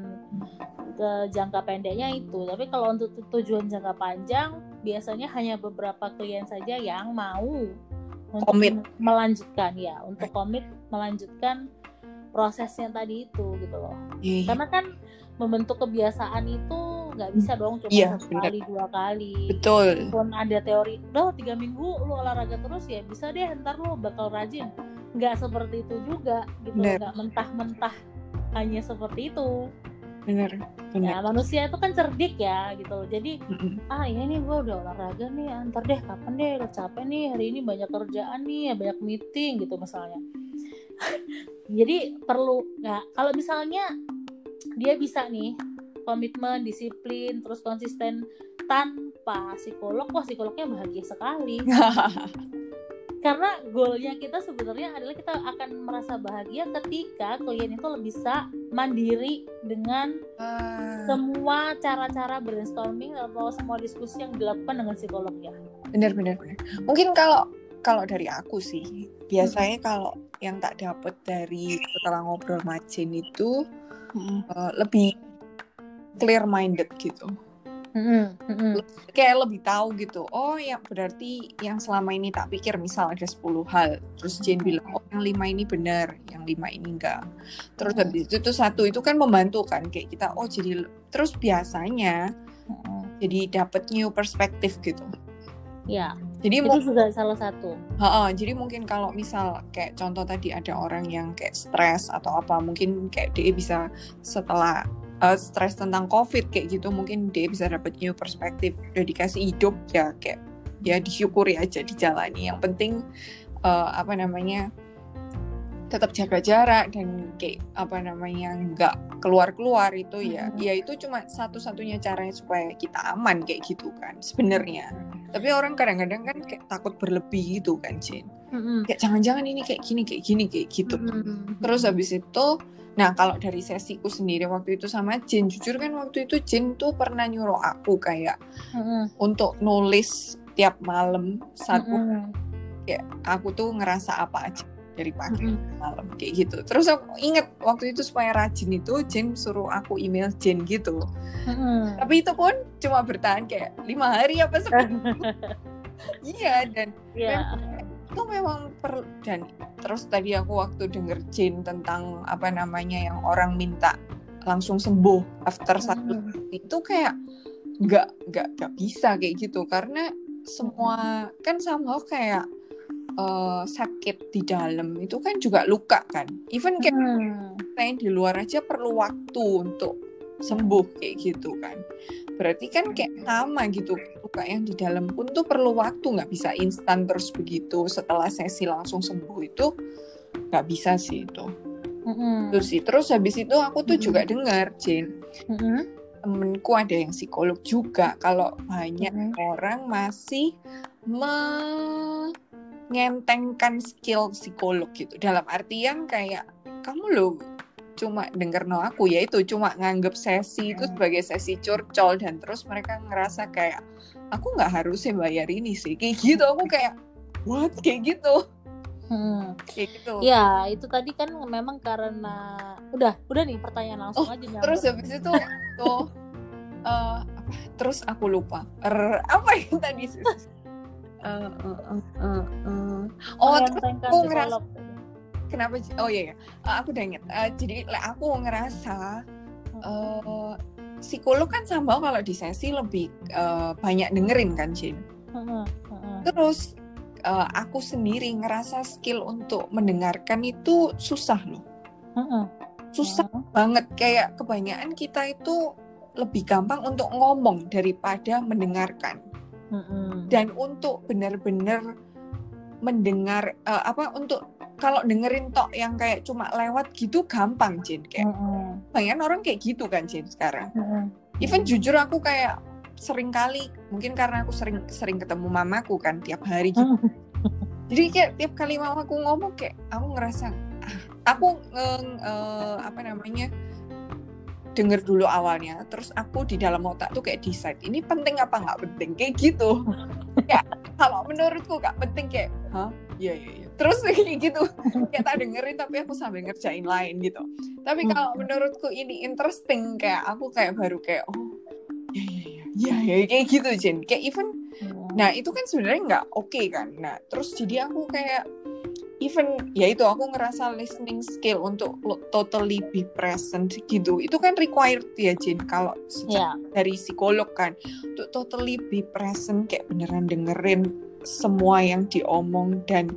ke jangka pendeknya itu tapi kalau untuk tujuan jangka panjang biasanya hanya beberapa klien saja yang mau untuk komit. melanjutkan ya untuk komit melanjutkan prosesnya tadi itu gitu loh. Yeah. Iya. karena kan membentuk kebiasaan itu nggak bisa dong cuma yeah, sekali dua kali. Betul. Pun ada teori udah tiga minggu lu olahraga terus ya bisa deh ntar lu bakal rajin. Nggak seperti itu juga gitu nggak mentah-mentah hanya seperti itu. Bener, bener. ya manusia itu kan cerdik ya gitu jadi mm-hmm. ah ya nih gue udah olahraga nih antar deh kapan deh udah capek nih hari ini banyak kerjaan nih banyak meeting gitu misalnya jadi perlu nggak kalau misalnya dia bisa nih komitmen disiplin terus konsisten tanpa psikolog wah psikolognya bahagia sekali [laughs] karena goalnya kita sebenarnya adalah kita akan merasa bahagia ketika klien itu bisa mandiri dengan uh, semua cara-cara brainstorming atau semua diskusi yang dilakukan dengan psikolognya. Benar benar benar. Mungkin kalau kalau dari aku sih biasanya hmm. kalau yang tak dapat dari setelah ngobrol macin itu hmm. uh, lebih clear minded gitu Mm-hmm. Kayak lebih tahu gitu. Oh ya berarti yang selama ini tak pikir misal ada 10 hal. Terus Jane bilang oh yang lima ini benar, yang lima ini enggak. Terus habis itu tuh satu itu kan membantu kan kayak kita oh jadi terus biasanya mm-hmm. jadi dapat new perspektif gitu. Ya. Jadi itu juga salah satu. Ha -ha, jadi mungkin kalau misal kayak contoh tadi ada orang yang kayak stres atau apa, mungkin kayak dia bisa setelah uh, stres tentang covid kayak gitu mungkin dia bisa dapat new perspektif udah dikasih hidup ya kayak ya disyukuri aja dijalani yang penting uh, apa namanya tetap jaga jarak dan kayak apa namanya nggak keluar keluar itu ya hmm. ya itu cuma satu-satunya caranya supaya kita aman kayak gitu kan sebenarnya tapi orang kadang-kadang kan kayak takut berlebih gitu kan Jin hmm. kayak jangan-jangan ini kayak gini kayak gini kayak gitu hmm. terus habis itu Nah kalau dari sesiku sendiri waktu itu sama Jin, jujur kan waktu itu Jin tuh pernah nyuruh aku kayak mm-hmm. untuk nulis tiap malam satu, mm-hmm. kayak aku tuh ngerasa apa aja dari pagi mm-hmm. malam kayak gitu. Terus aku inget waktu itu supaya rajin itu Jin suruh aku email Jin gitu. Mm-hmm. Tapi itu pun cuma bertahan kayak lima hari apa [laughs] seminggu. iya dan yeah itu memang per dan terus tadi aku waktu denger Jin tentang apa namanya yang orang minta langsung sembuh after satu hmm. itu kayak nggak nggak nggak bisa kayak gitu karena semua kan sama kayak uh, sakit di dalam itu kan juga luka kan even kayak hmm. di luar aja perlu waktu untuk sembuh kayak gitu kan berarti kan kayak sama gitu luka yang di dalam pun tuh perlu waktu nggak bisa instan terus begitu setelah sesi langsung sembuh itu nggak bisa sih itu mm-hmm. terus sih terus habis itu aku tuh mm-hmm. juga dengar Jane mm-hmm. temenku ada yang psikolog juga kalau banyak mm-hmm. orang masih mengentengkan skill psikolog gitu dalam artian kayak kamu loh cuma denger no aku ya itu cuma nganggep sesi itu sebagai sesi curcol dan terus mereka ngerasa kayak aku nggak harusnya bayar ini sih kayak gitu aku kayak what kayak gitu Hmm. Kayak gitu. Ya, itu tadi kan memang karena udah, udah nih pertanyaan langsung oh, aja. Terus habis itu tuh uh, terus aku lupa. Er, apa yang tadi? Uh, uh, uh, uh, uh. Oh, terus aku ngerasa kenapa oh iya, iya. Uh, aku udah inget uh, jadi aku ngerasa uh, psikolog kan sama kalau di sesi lebih uh, banyak dengerin kan Jin? Uh, uh, terus uh, aku sendiri ngerasa skill untuk mendengarkan itu susah loh. Uh, susah banget. Kayak kebanyakan kita itu lebih gampang untuk ngomong daripada mendengarkan dan untuk benar-benar mendengar uh, apa untuk kalau dengerin tok yang kayak cuma lewat gitu gampang Jin. Kayak mm-hmm. banyak orang kayak gitu kan Jin sekarang. Mm-hmm. even jujur aku kayak sering kali mungkin karena aku sering sering ketemu mamaku kan tiap hari gitu. [laughs] Jadi kayak tiap kali mamaku ngomong kayak aku ngerasa ah, aku uh, uh, apa namanya denger dulu awalnya terus aku di dalam otak tuh kayak decide ini penting apa nggak penting? Kayak gitu. [laughs] Ya kalau menurutku nggak penting kayak hah? Iya iya iya. Terus [laughs] kayak gitu. Kayak tak dengerin tapi aku sambil ngerjain lain gitu. Tapi hmm. kalau menurutku ini interesting kayak aku kayak baru kayak oh iya iya iya iya ya, kayak gitu Jen kayak even hmm. nah itu kan sebenarnya nggak oke okay, kan. Nah terus jadi aku kayak even ya itu aku ngerasa listening skill untuk totally be present gitu itu kan required ya Jin kalau yeah. dari psikolog kan untuk totally be present kayak beneran dengerin semua yang diomong dan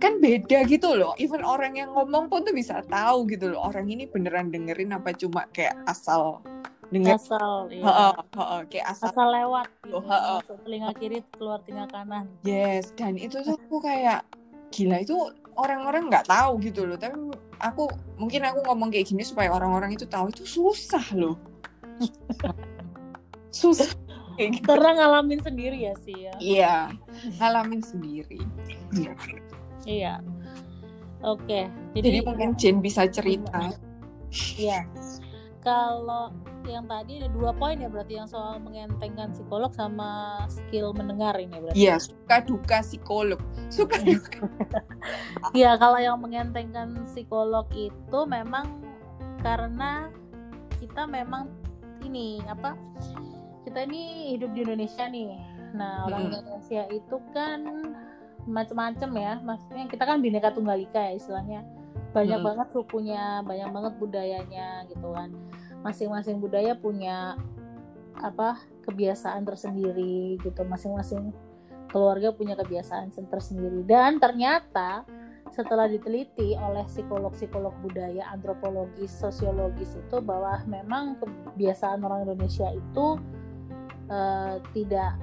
kan beda gitu loh even orang yang ngomong pun tuh bisa tahu gitu loh orang ini beneran dengerin apa cuma kayak asal denger asal iya. ha -ha, ha kayak asal, asal lewat gitu. ha -ha. telinga kiri keluar telinga kanan yes dan itu tuh aku kayak gila itu orang-orang nggak tahu gitu loh. Tapi aku mungkin aku ngomong kayak gini supaya orang-orang itu tahu itu susah loh. [laughs] Susah. Gitu. karena ngalamin sendiri ya sih ya iya ngalamin sendiri. Iya. Iya. Oke jadi, jadi mungkin Jen bisa cerita. Iya. Kalau yang tadi ada dua poin ya berarti yang soal mengentengkan psikolog sama skill mendengar ini berarti. Iya, suka duka psikolog. Suka [laughs] duka. Iya, kalau yang mengentengkan psikolog itu memang karena kita memang ini apa? Kita ini hidup di Indonesia nih. Nah, orang hmm. Indonesia itu kan macam-macam ya. Maksudnya kita kan bineka tunggal ika ya istilahnya. Banyak hmm. banget sukunya, banyak banget budayanya gitu kan masing-masing budaya punya apa kebiasaan tersendiri gitu masing-masing keluarga punya kebiasaan tersendiri dan ternyata setelah diteliti oleh psikolog-psikolog budaya, antropologis, sosiologis itu bahwa memang kebiasaan orang Indonesia itu uh, tidak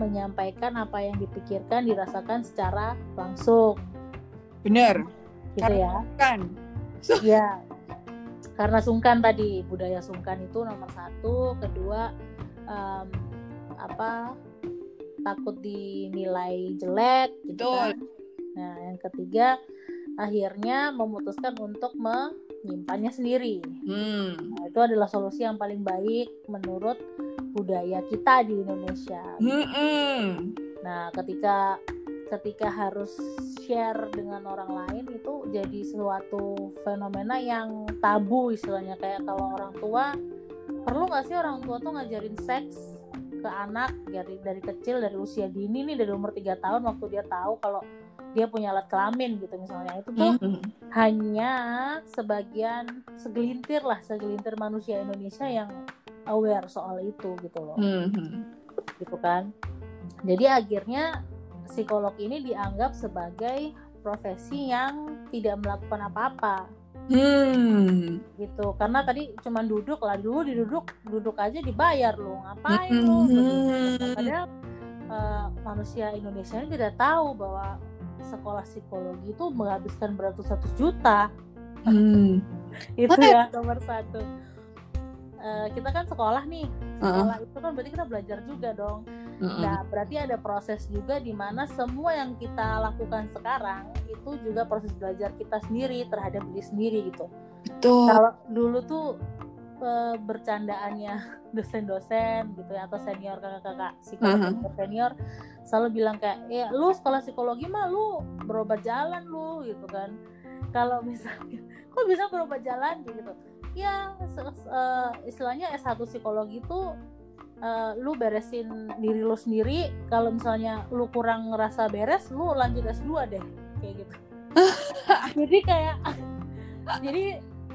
menyampaikan apa yang dipikirkan, dirasakan secara langsung. Benar. Gitu ya. Kan. So. Ya, karena sungkan tadi budaya sungkan itu nomor satu. Kedua um, apa takut dinilai jelek gitu kan. Nah yang ketiga akhirnya memutuskan untuk menyimpannya sendiri. Hmm. nah, itu adalah solusi yang paling baik menurut budaya kita di Indonesia. Hmm. nah ketika ketika harus share dengan orang lain itu jadi suatu fenomena yang tabu istilahnya kayak kalau orang tua perlu nggak sih orang tua tuh ngajarin seks ke anak dari dari kecil dari usia dini nih dari umur 3 tahun waktu dia tahu kalau dia punya alat kelamin gitu misalnya itu tuh mm-hmm. hanya sebagian segelintir lah segelintir manusia Indonesia yang aware soal itu gitu loh mm-hmm. gitu kan jadi akhirnya psikolog ini dianggap sebagai profesi yang tidak melakukan apa-apa. Hmm. gitu karena tadi cuma duduk lah dulu duduk duduk aja dibayar lo ngapain hmm. lo padahal uh, manusia Indonesia ini tidak tahu bahwa sekolah psikologi itu menghabiskan beratus-ratus juta hmm. [laughs] itu ya nomor satu uh, kita kan sekolah nih. Sekolah uh -uh. itu kan berarti kita belajar juga dong. Uh -uh. nah berarti ada proses juga di mana semua yang kita lakukan sekarang itu juga proses belajar kita sendiri terhadap diri sendiri gitu. Betul. Kalau dulu tuh uh, bercandaannya [laughs] dosen-dosen gitu ya atau senior kakak-kakak psikolog uh -huh. senior selalu bilang kayak ya lu sekolah psikologi mah lu berobat jalan lu gitu kan. Kalau misalnya [laughs] kok bisa berobat jalan? Gitu ya uh, istilahnya S1 psikologi itu uh, lu beresin diri lu sendiri kalau misalnya lu kurang ngerasa beres lu lanjut S2 deh kayak gitu [laughs] jadi kayak jadi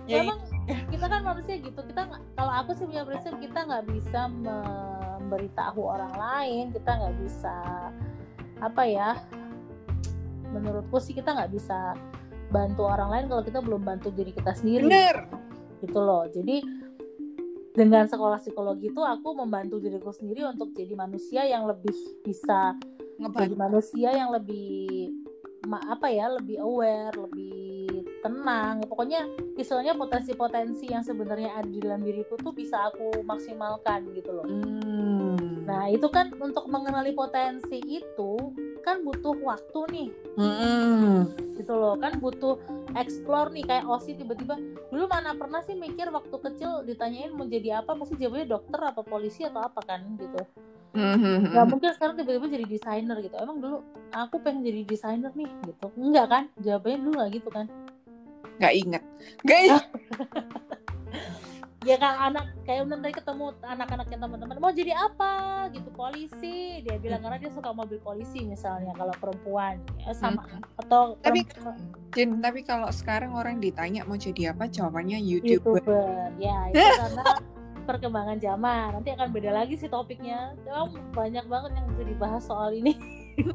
ya, memang ya. kita kan manusia gitu kita kalau aku sih punya prinsip kita nggak bisa memberitahu orang lain kita nggak bisa apa ya menurutku sih kita nggak bisa bantu orang lain kalau kita belum bantu diri kita sendiri Bener. Gitu loh jadi dengan sekolah psikologi itu aku membantu diriku sendiri untuk jadi manusia yang lebih bisa Ngebantu. jadi manusia yang lebih apa ya lebih aware lebih tenang pokoknya istilahnya potensi-potensi yang sebenarnya ada di dalam diriku tuh bisa aku maksimalkan gitu loh hmm. nah itu kan untuk mengenali potensi itu kan butuh waktu nih hmm. Gitu loh kan butuh explore nih kayak osi tiba-tiba dulu mana pernah sih mikir waktu kecil ditanyain mau jadi apa pasti jawabnya dokter apa polisi atau apa kan gitu Mm-hmm. Gak mungkin sekarang tiba-tiba jadi desainer gitu. Emang dulu aku pengen jadi desainer nih gitu. Enggak kan? Jawabannya dulu gak gitu kan? Gak inget. Gak [laughs] inget. Ya kan anak kayak udah tadi ketemu anak-anaknya teman-teman mau jadi apa? Gitu polisi. Dia bilang karena dia suka mobil polisi misalnya kalau perempuan. Ya, sama. Hmm. atau tapi Jin, tapi kalau sekarang orang ditanya mau jadi apa jawabannya youtuber, YouTuber. ya itu [laughs] karena perkembangan zaman. Nanti akan beda lagi sih topiknya. Oh, banyak banget yang bisa dibahas soal ini. [laughs]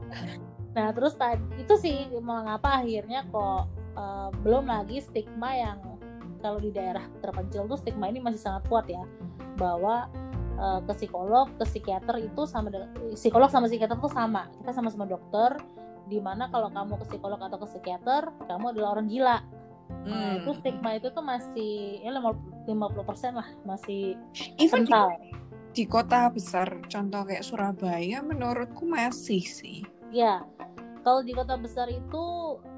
Nah terus tadi itu sih mengapa akhirnya kok uh, belum lagi stigma yang kalau di daerah terpencil tuh stigma ini masih sangat kuat ya bahwa uh, ke psikolog ke psikiater itu sama psikolog sama psikiater itu sama kita sama-sama dokter di mana kalau kamu ke psikolog atau ke psikiater kamu adalah orang gila Nah, hmm. itu stigma itu tuh masih ya 50 persen lah masih Even kental. Di, di kota besar contoh kayak Surabaya menurutku masih sih. Ya. Kalau di kota besar itu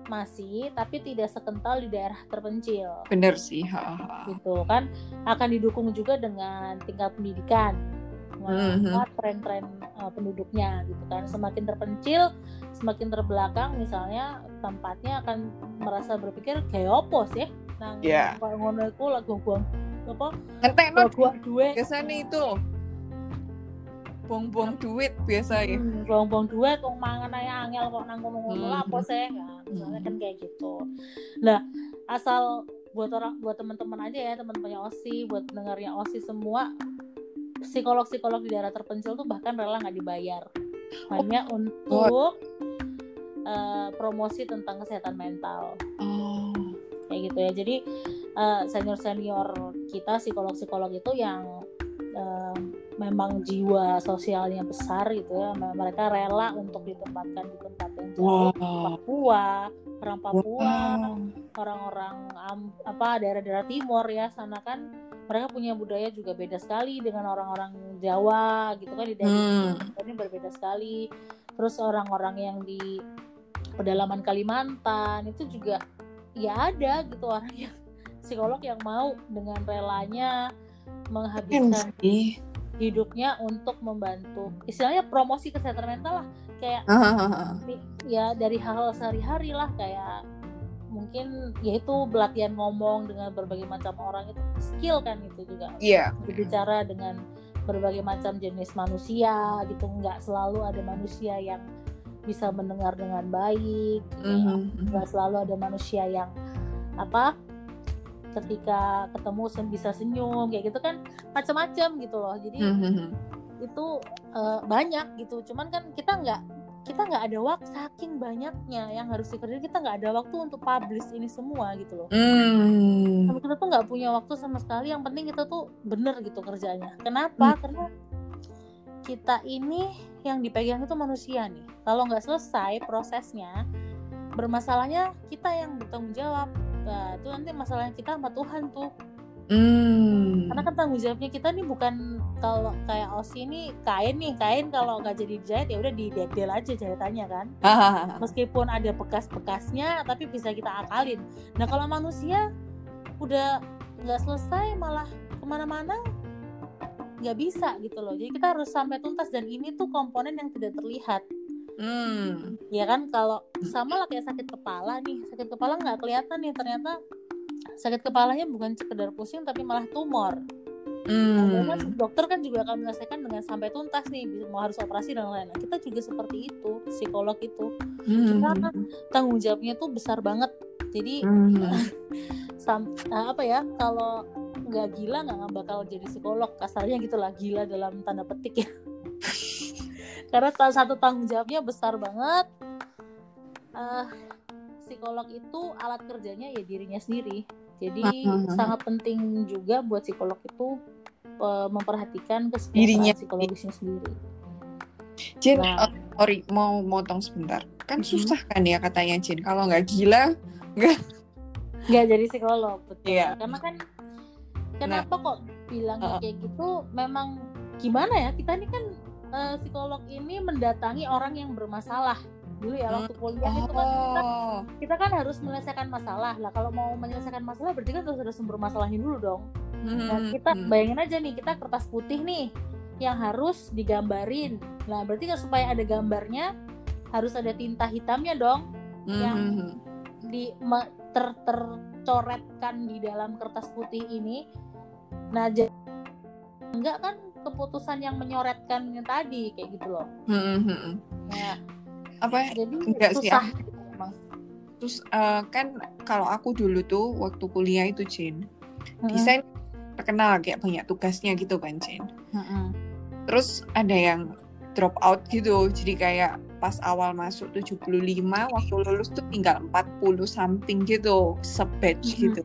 masih tapi tidak sekental di daerah terpencil. Bener sih, ha, ha. Gitu kan akan didukung juga dengan tingkat pendidikan mengangkat mm-hmm. tren-tren uh, penduduknya gitu kan semakin terpencil semakin terbelakang misalnya tempatnya akan merasa berpikir kayak opo sih nang yeah. ngono iku lagu gua apa entekno gua duit biasanya itu buang-buang duit biasa ya hmm, buang-buang duit kok mangan aja angel kok nang ngono-ngono hmm. apa sih? Nah, misalnya kan kayak gitu. Nah asal buat orang buat teman-teman aja ya teman-temannya osi buat dengarnya osi semua psikolog-psikolog di daerah terpencil tuh bahkan rela nggak dibayar. Hanya oh. untuk uh, promosi tentang kesehatan mental. Oh. kayak gitu ya. Jadi uh, eh, senior senior kita psikolog-psikolog itu yang uh, memang jiwa sosialnya besar gitu ya mereka rela untuk ditempatkan di tempat yang jauh wow. Papua orang Papua orang-orang um, apa daerah-daerah timur ya sana kan mereka punya budaya juga beda sekali dengan orang-orang Jawa gitu kan di daerah hmm. ini berbeda sekali terus orang-orang yang di pedalaman Kalimantan itu juga ya ada gitu orang yang psikolog yang mau dengan relanya menghabiskan hidupnya untuk membantu. Istilahnya promosi kesehatan mental lah. Kayak ya dari hal-hal sehari-hari lah. Kayak mungkin yaitu pelatihan ngomong dengan berbagai macam orang itu skill kan itu juga. Yeah. berbicara dengan berbagai macam jenis manusia gitu. Nggak selalu ada manusia yang bisa mendengar dengan baik. Mm -hmm. nggak selalu ada manusia yang apa ketika ketemu bisa senyum kayak gitu kan macam-macam gitu loh. Jadi mm -hmm. itu uh, banyak gitu. Cuman kan kita nggak kita nggak ada waktu saking banyaknya yang harus dikerjain kita nggak ada waktu untuk publish ini semua gitu loh. Mm. kita tuh nggak punya waktu sama sekali yang penting kita tuh bener gitu kerjanya. Kenapa? Mm. karena kita ini yang dipegang itu manusia nih. Kalau nggak selesai prosesnya bermasalahnya kita yang bertanggung jawab nah itu nanti masalahnya kita sama Tuhan tuh Hmm. Karena kan tanggung jawabnya kita nih bukan kalau kayak Osi ini kain nih kain kalau nggak jadi dijahit ya udah di dedel aja jahitannya kan. [laughs] Meskipun ada bekas-bekasnya tapi bisa kita akalin. Nah kalau manusia udah nggak selesai malah ke mana-mana nggak bisa gitu loh jadi kita harus sampai tuntas dan ini tuh komponen yang tidak terlihat hmm. ya kan kalau sama lah kayak sakit kepala nih sakit kepala nggak kelihatan nih ternyata sakit kepalanya bukan sekedar pusing tapi malah tumor Hmm. Nah, dokter kan juga akan menyelesaikan dengan sampai tuntas nih, mau harus operasi dan lain-lain. Nah, kita juga seperti itu, psikolog itu. Hmm. Karena tanggung jawabnya tuh besar banget. Jadi hmm. [laughs] sam, nah, apa ya? Kalau nggak gila nggak bakal jadi psikolog. Kasarnya gitulah gila dalam tanda petik ya. [laughs] Karena satu tanggung jawabnya besar banget. Uh, psikolog itu alat kerjanya ya dirinya sendiri jadi uh-huh. sangat penting juga buat psikolog itu uh, memperhatikan kesehatan psikologisnya sendiri. Jen, nah, uh, sorry mau motong sebentar. Kan uh-huh. susah kan ya katanya Jen. Kalau nggak gila, nggak nggak jadi psikolog betul. Yeah. Karena kan kenapa nah, kok bilang uh, kayak gitu? Memang gimana ya kita ini kan uh, psikolog ini mendatangi orang yang bermasalah dulu ya waktu kuliah oh. itu kan kita, oh. kita kan harus menyelesaikan masalah lah kalau mau menyelesaikan masalah berarti kan harus ada sumber masalahnya dulu dong hmm. dan kita hmm. bayangin aja nih kita kertas putih nih yang harus digambarin nah berarti kan supaya ada gambarnya harus ada tinta hitamnya dong hmm. yang di ter tercoretkan di dalam kertas putih ini nah enggak kan keputusan yang menyoretkan yang tadi kayak gitu loh. Hmm. Nah, apa ya? Jadi enggak susah. sih ya. terus uh, kan kalau aku dulu tuh waktu kuliah itu Jin hmm. desain terkenal kayak banyak tugasnya gitu kan Jin hmm. terus ada yang drop out gitu jadi kayak pas awal masuk 75 waktu lulus tuh tinggal 40 something gitu sebatch hmm. gitu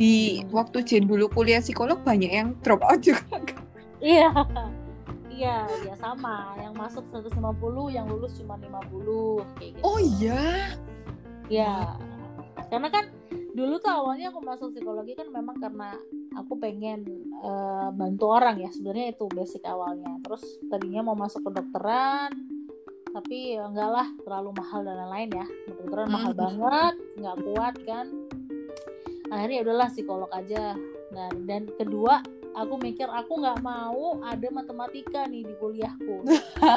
di waktu Jen dulu kuliah psikolog banyak yang drop out [laughs] juga [laughs] iya. Iya ya sama. Yang masuk 150 yang lulus cuma 50 kayak gitu. Oh iya? Ya karena kan dulu tuh awalnya aku masuk psikologi kan memang karena aku pengen uh, bantu orang ya sebenarnya itu basic awalnya. Terus tadinya mau masuk kedokteran tapi ya enggak lah terlalu mahal dan lain-lain ya. Kedokteran hmm. mahal banget nggak kuat kan. Akhirnya ya udahlah psikolog aja. Dan dan kedua aku mikir aku nggak mau ada matematika nih di kuliahku.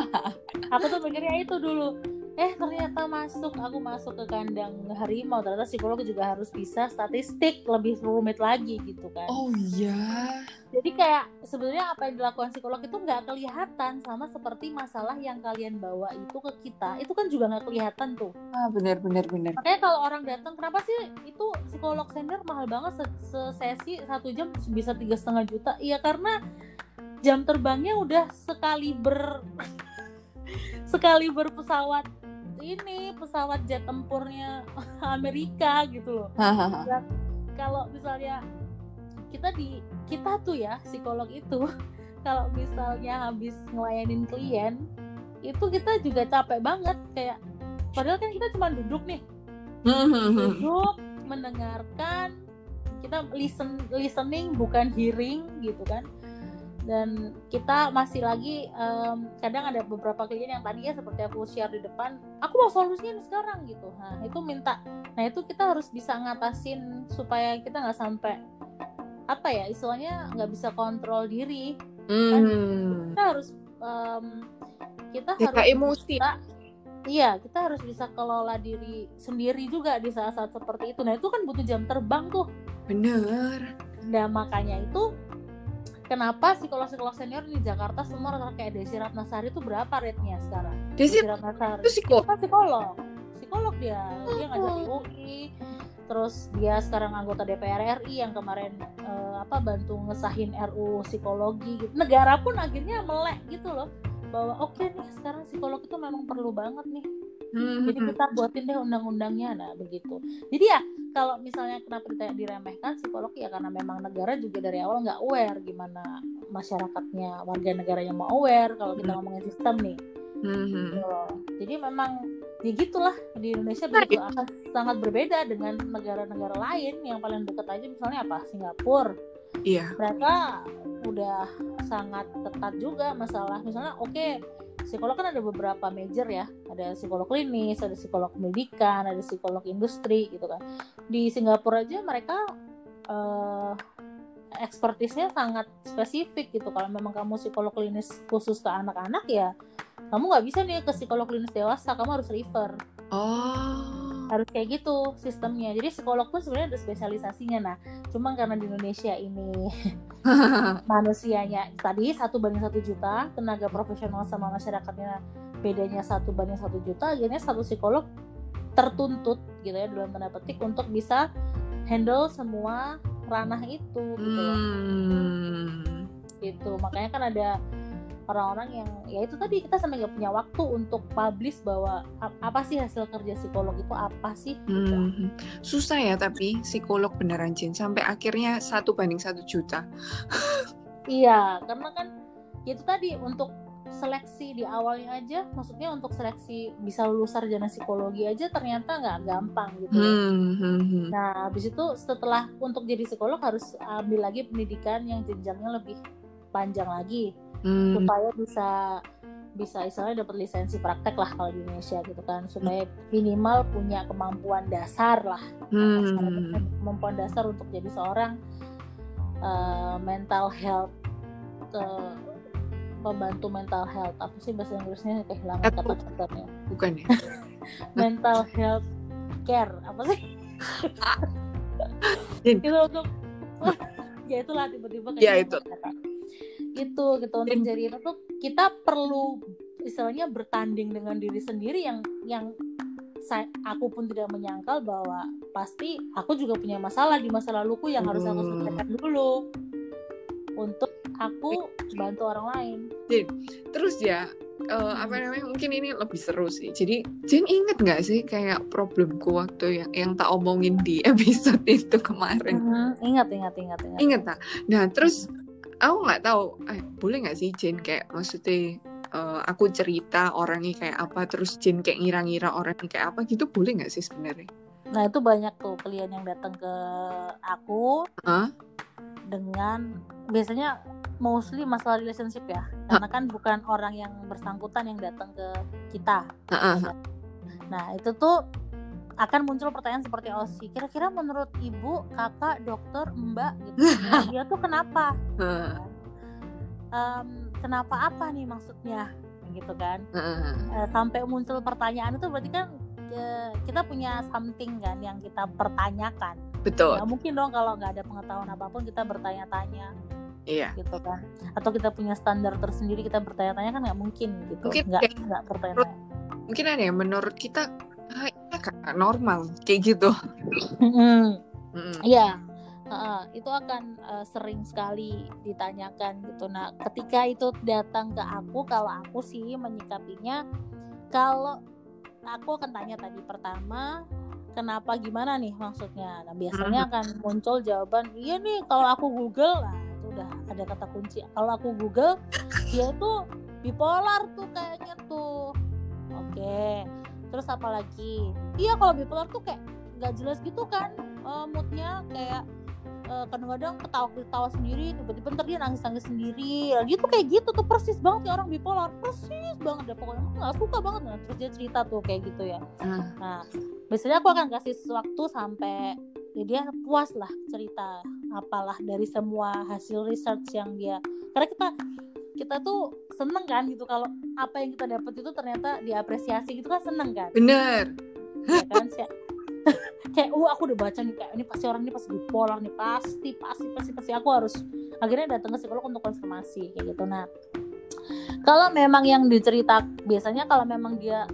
[laughs] Aku tuh mikirnya itu dulu eh ternyata masuk. Aku masuk ke kandang harimau. Ternyata psikolog juga harus bisa statistik lebih rumit lagi gitu kan. Oh iya. Jadi kayak sebenarnya apa yang dilakukan psikolog itu nggak kelihatan sama seperti masalah yang kalian bawa itu ke kita. Itu kan juga nggak kelihatan tuh. Ah benar benar benar makanya kalau orang datang kenapa sih itu psikolog senior mahal banget sesi satu jam bisa tiga setengah juta? Iya karena jam terbangnya udah sekali ber [laughs] sekali berpesawat ini pesawat jet tempurnya [laughs] Amerika gitu loh. kalau misalnya kita di kita tuh ya psikolog itu [laughs] kalau misalnya habis ngelayanin klien itu kita juga capek banget kayak padahal kan kita cuma duduk nih. Duduk mendengarkan kita listen listening bukan hearing gitu kan dan kita masih lagi um, kadang ada beberapa klien yang tadi ya seperti aku share di depan aku mau solusinya sekarang gitu. Nah itu minta nah itu kita harus bisa ngatasin supaya kita nggak sampai apa ya istilahnya nggak bisa kontrol diri. Kan kita harus um, kita Jika harus emosi. bisa, iya kita harus bisa kelola diri sendiri juga di saat-saat seperti itu. Nah itu kan butuh jam terbang tuh. Bener. Nah makanya itu kenapa psikolog-psikolog senior di Jakarta semua rata kayak Desi Ratnasari itu berapa rate-nya sekarang? Desi, Desi Ratnasari itu psikolog. Itu psikolog. Psikolog dia. Dia ngajar di UI. Terus dia sekarang anggota DPR RI yang kemarin uh, apa bantu ngesahin RU psikologi gitu. Negara pun akhirnya melek gitu loh bahwa oke okay nih sekarang psikolog itu memang perlu banget nih Hmm. Jadi kita buatin deh undang-undangnya, nah begitu. Jadi ya kalau misalnya kenapa kita diremehkan psikolog ya karena memang negara juga dari awal nggak aware gimana masyarakatnya warga negaranya mau aware kalau kita hmm. ngomongin sistem nih. Hmm. Gitu. Jadi memang ya gitulah di Indonesia nah, begitu akan sangat berbeda dengan negara-negara lain yang paling dekat aja misalnya apa Singapura. Iya. Mereka udah sangat ketat juga masalah misalnya oke okay, psikolog kan ada beberapa major ya. Ada psikolog klinis ada psikolog pendidikan ada psikolog industri gitu kan. Di Singapura aja mereka uh, ekspertisnya sangat spesifik gitu. Kalau memang kamu psikolog klinis khusus ke anak-anak ya kamu nggak bisa nih ke psikolog klinis dewasa. Kamu harus refer. Oh harus kayak gitu sistemnya. Jadi psikolog pun sebenarnya ada spesialisasinya. Nah cuma karena di Indonesia ini [laughs] manusianya tadi satu banding satu juta tenaga profesional sama masyarakatnya bedanya satu banding satu juta akhirnya satu psikolog tertuntut gitu ya dalam tanda petik untuk bisa handle semua ranah itu gitu hmm. gitu. Makanya kan ada orang-orang yang ya itu tadi kita sampai nggak punya waktu untuk publish bahwa apa sih hasil kerja psikolog itu apa sih hmm. susah ya tapi psikolog beneran Jin sampai akhirnya satu banding satu juta iya karena kan ya itu tadi untuk seleksi di awalnya aja maksudnya untuk seleksi bisa lulus sarjana psikologi aja ternyata nggak gampang gitu hmm, hmm, hmm. nah habis itu setelah untuk jadi psikolog harus ambil lagi pendidikan yang jenjangnya lebih panjang lagi hmm. supaya bisa bisa istilahnya dapat lisensi praktek lah kalau di Indonesia gitu kan. Supaya minimal punya kemampuan dasar lah. Hmm. kemampuan dasar untuk jadi seorang uh, mental health uh, pembantu mental health. Apa sih bahasa Inggrisnya? Kehilangan kata-katanya. Bukan ya. [laughs] Mental health care. Apa sih? Itu untuk [laughs] ya itulah tiba-tiba ya itu. kata. Itu gitu untuk jadi itu tuh kita perlu istilahnya bertanding dengan diri sendiri yang yang saya, aku pun tidak menyangkal bahwa pasti aku juga punya masalah di masa laluku yang harus aku selesaikan dulu untuk aku bantu orang lain. Jadi, terus ya uh, apa namanya mungkin ini lebih seru sih. Jadi Jen inget nggak sih kayak problemku waktu yang yang tak omongin di [laughs] episode itu kemarin? Uh, ingat ingat ingat ingat. Ingat tak? Nah terus aku nggak tahu, eh, boleh nggak sih Jen kayak maksudnya uh, aku cerita orangnya kayak apa, terus Jen kayak ngira-ngira orangnya kayak apa gitu boleh nggak sih sebenarnya? Nah itu banyak tuh klien yang datang ke aku. Huh? dengan biasanya mostly masalah relationship ya karena kan bukan orang yang bersangkutan yang datang ke kita nah itu tuh akan muncul pertanyaan seperti Osi kira-kira menurut ibu kakak dokter mbak gitu [laughs] nah, dia tuh kenapa um, kenapa apa nih maksudnya gitu kan uh, sampai muncul pertanyaan itu berarti kan uh, kita punya something kan yang kita pertanyakan Betul. Gak mungkin dong kalau nggak ada pengetahuan apa pun kita bertanya-tanya. Iya. Gitu kan. Atau kita punya standar tersendiri kita bertanya-tanya kan nggak mungkin gitu. Mungkin nggak nggak bertanya. Mungkin ada ya menurut kita ah, ya normal kayak gitu. Iya. Mm. Uh, itu akan uh, sering sekali ditanyakan gitu. Nah, ketika itu datang ke aku, kalau aku sih menyikapinya, kalau aku akan tanya tadi pertama, kenapa gimana nih maksudnya nah biasanya akan muncul jawaban iya nih kalau aku Google lah itu udah ada kata kunci kalau aku Google dia itu bipolar tuh kayaknya tuh oke terus apa lagi? Iya kalau bipolar tuh kayak nggak jelas gitu kan uh, moodnya kayak uh, kadang-kadang ketawa-ketawa sendiri tiba-tiba ntar dia nangis-nangis sendiri. Dia tuh kayak gitu tuh persis banget ya orang bipolar persis banget deh pokoknya nggak suka banget nah, terus dia cerita tuh kayak gitu ya. Uh. nah biasanya aku akan kasih waktu sampai ya dia puas lah cerita apalah dari semua hasil research yang dia karena kita kita tuh seneng kan gitu kalau apa yang kita dapat itu ternyata diapresiasi gitu kan seneng kan? Bener. Ya kan [laughs] kayak uh aku udah baca nih kayak ini pasti orang ini pasti bipolar nih pasti pasti pasti pasti aku harus akhirnya datang ke psikolog untuk konfirmasi kayak gitu. Nah kalau memang yang dicerita biasanya kalau memang dia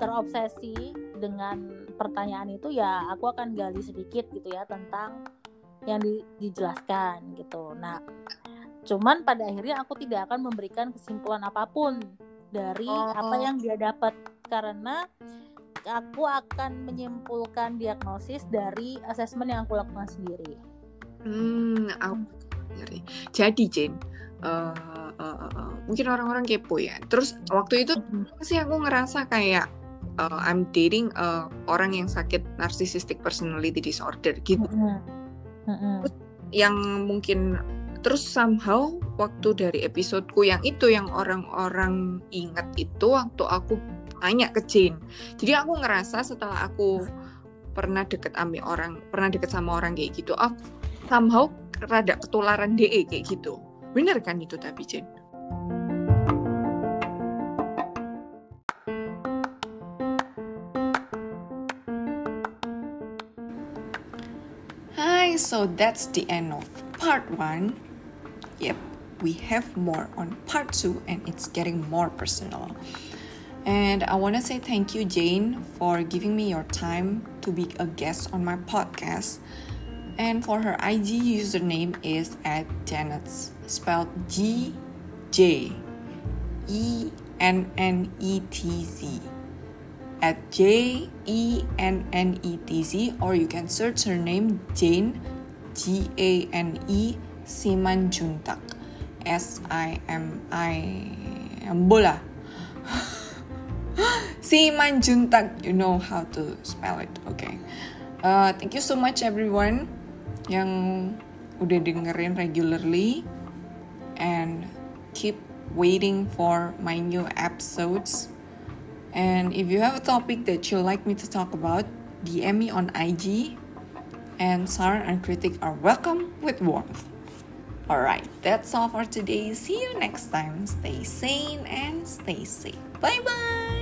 terobsesi dengan pertanyaan itu ya aku akan gali sedikit gitu ya tentang yang di, dijelaskan gitu. Nah cuman pada akhirnya aku tidak akan memberikan kesimpulan apa pun dari oh. apa yang dia dapat karena aku akan menyimpulkan diagnosis dari asesmen yang aku lakukan sendiri. Hmm, aku jadi Jane, uh, uh, uh, mungkin orang-orang kepo ya. Terus waktu itu mm-hmm. sih aku ngerasa kayak uh, I'm dating uh, orang yang sakit narcissistic personality disorder gitu. Mm-hmm. Mm-hmm. Yang mungkin terus somehow waktu dari episodeku yang itu yang orang-orang ingat itu waktu aku tanya ke Jane jadi aku ngerasa setelah aku pernah deket ambil orang pernah deket sama orang kayak gitu aku somehow rada ketularan DE kayak gitu. Bener kan itu tapi Jen? Hi, so that's the end of part one. Yep, we have more on part two and it's getting more personal. And I want to say thank you, Jane, for giving me your time to be a guest on my podcast. And for her IG username is at Janet's, spelled G J E N N E T Z. At J E N N E T Z, or you can search her name Jane G A N E Simanjuntak S I M I Bola. [laughs] Simanjuntak, you know how to spell it, okay? Uh, thank you so much everyone yang udah dengerin regularly and keep waiting for my new episodes. And if you have a topic that you'd like me to talk about, DM me on IG. And saran and critic are welcome with warmth. Alright, that's all for today. See you next time. Stay sane and stay safe. Bye bye.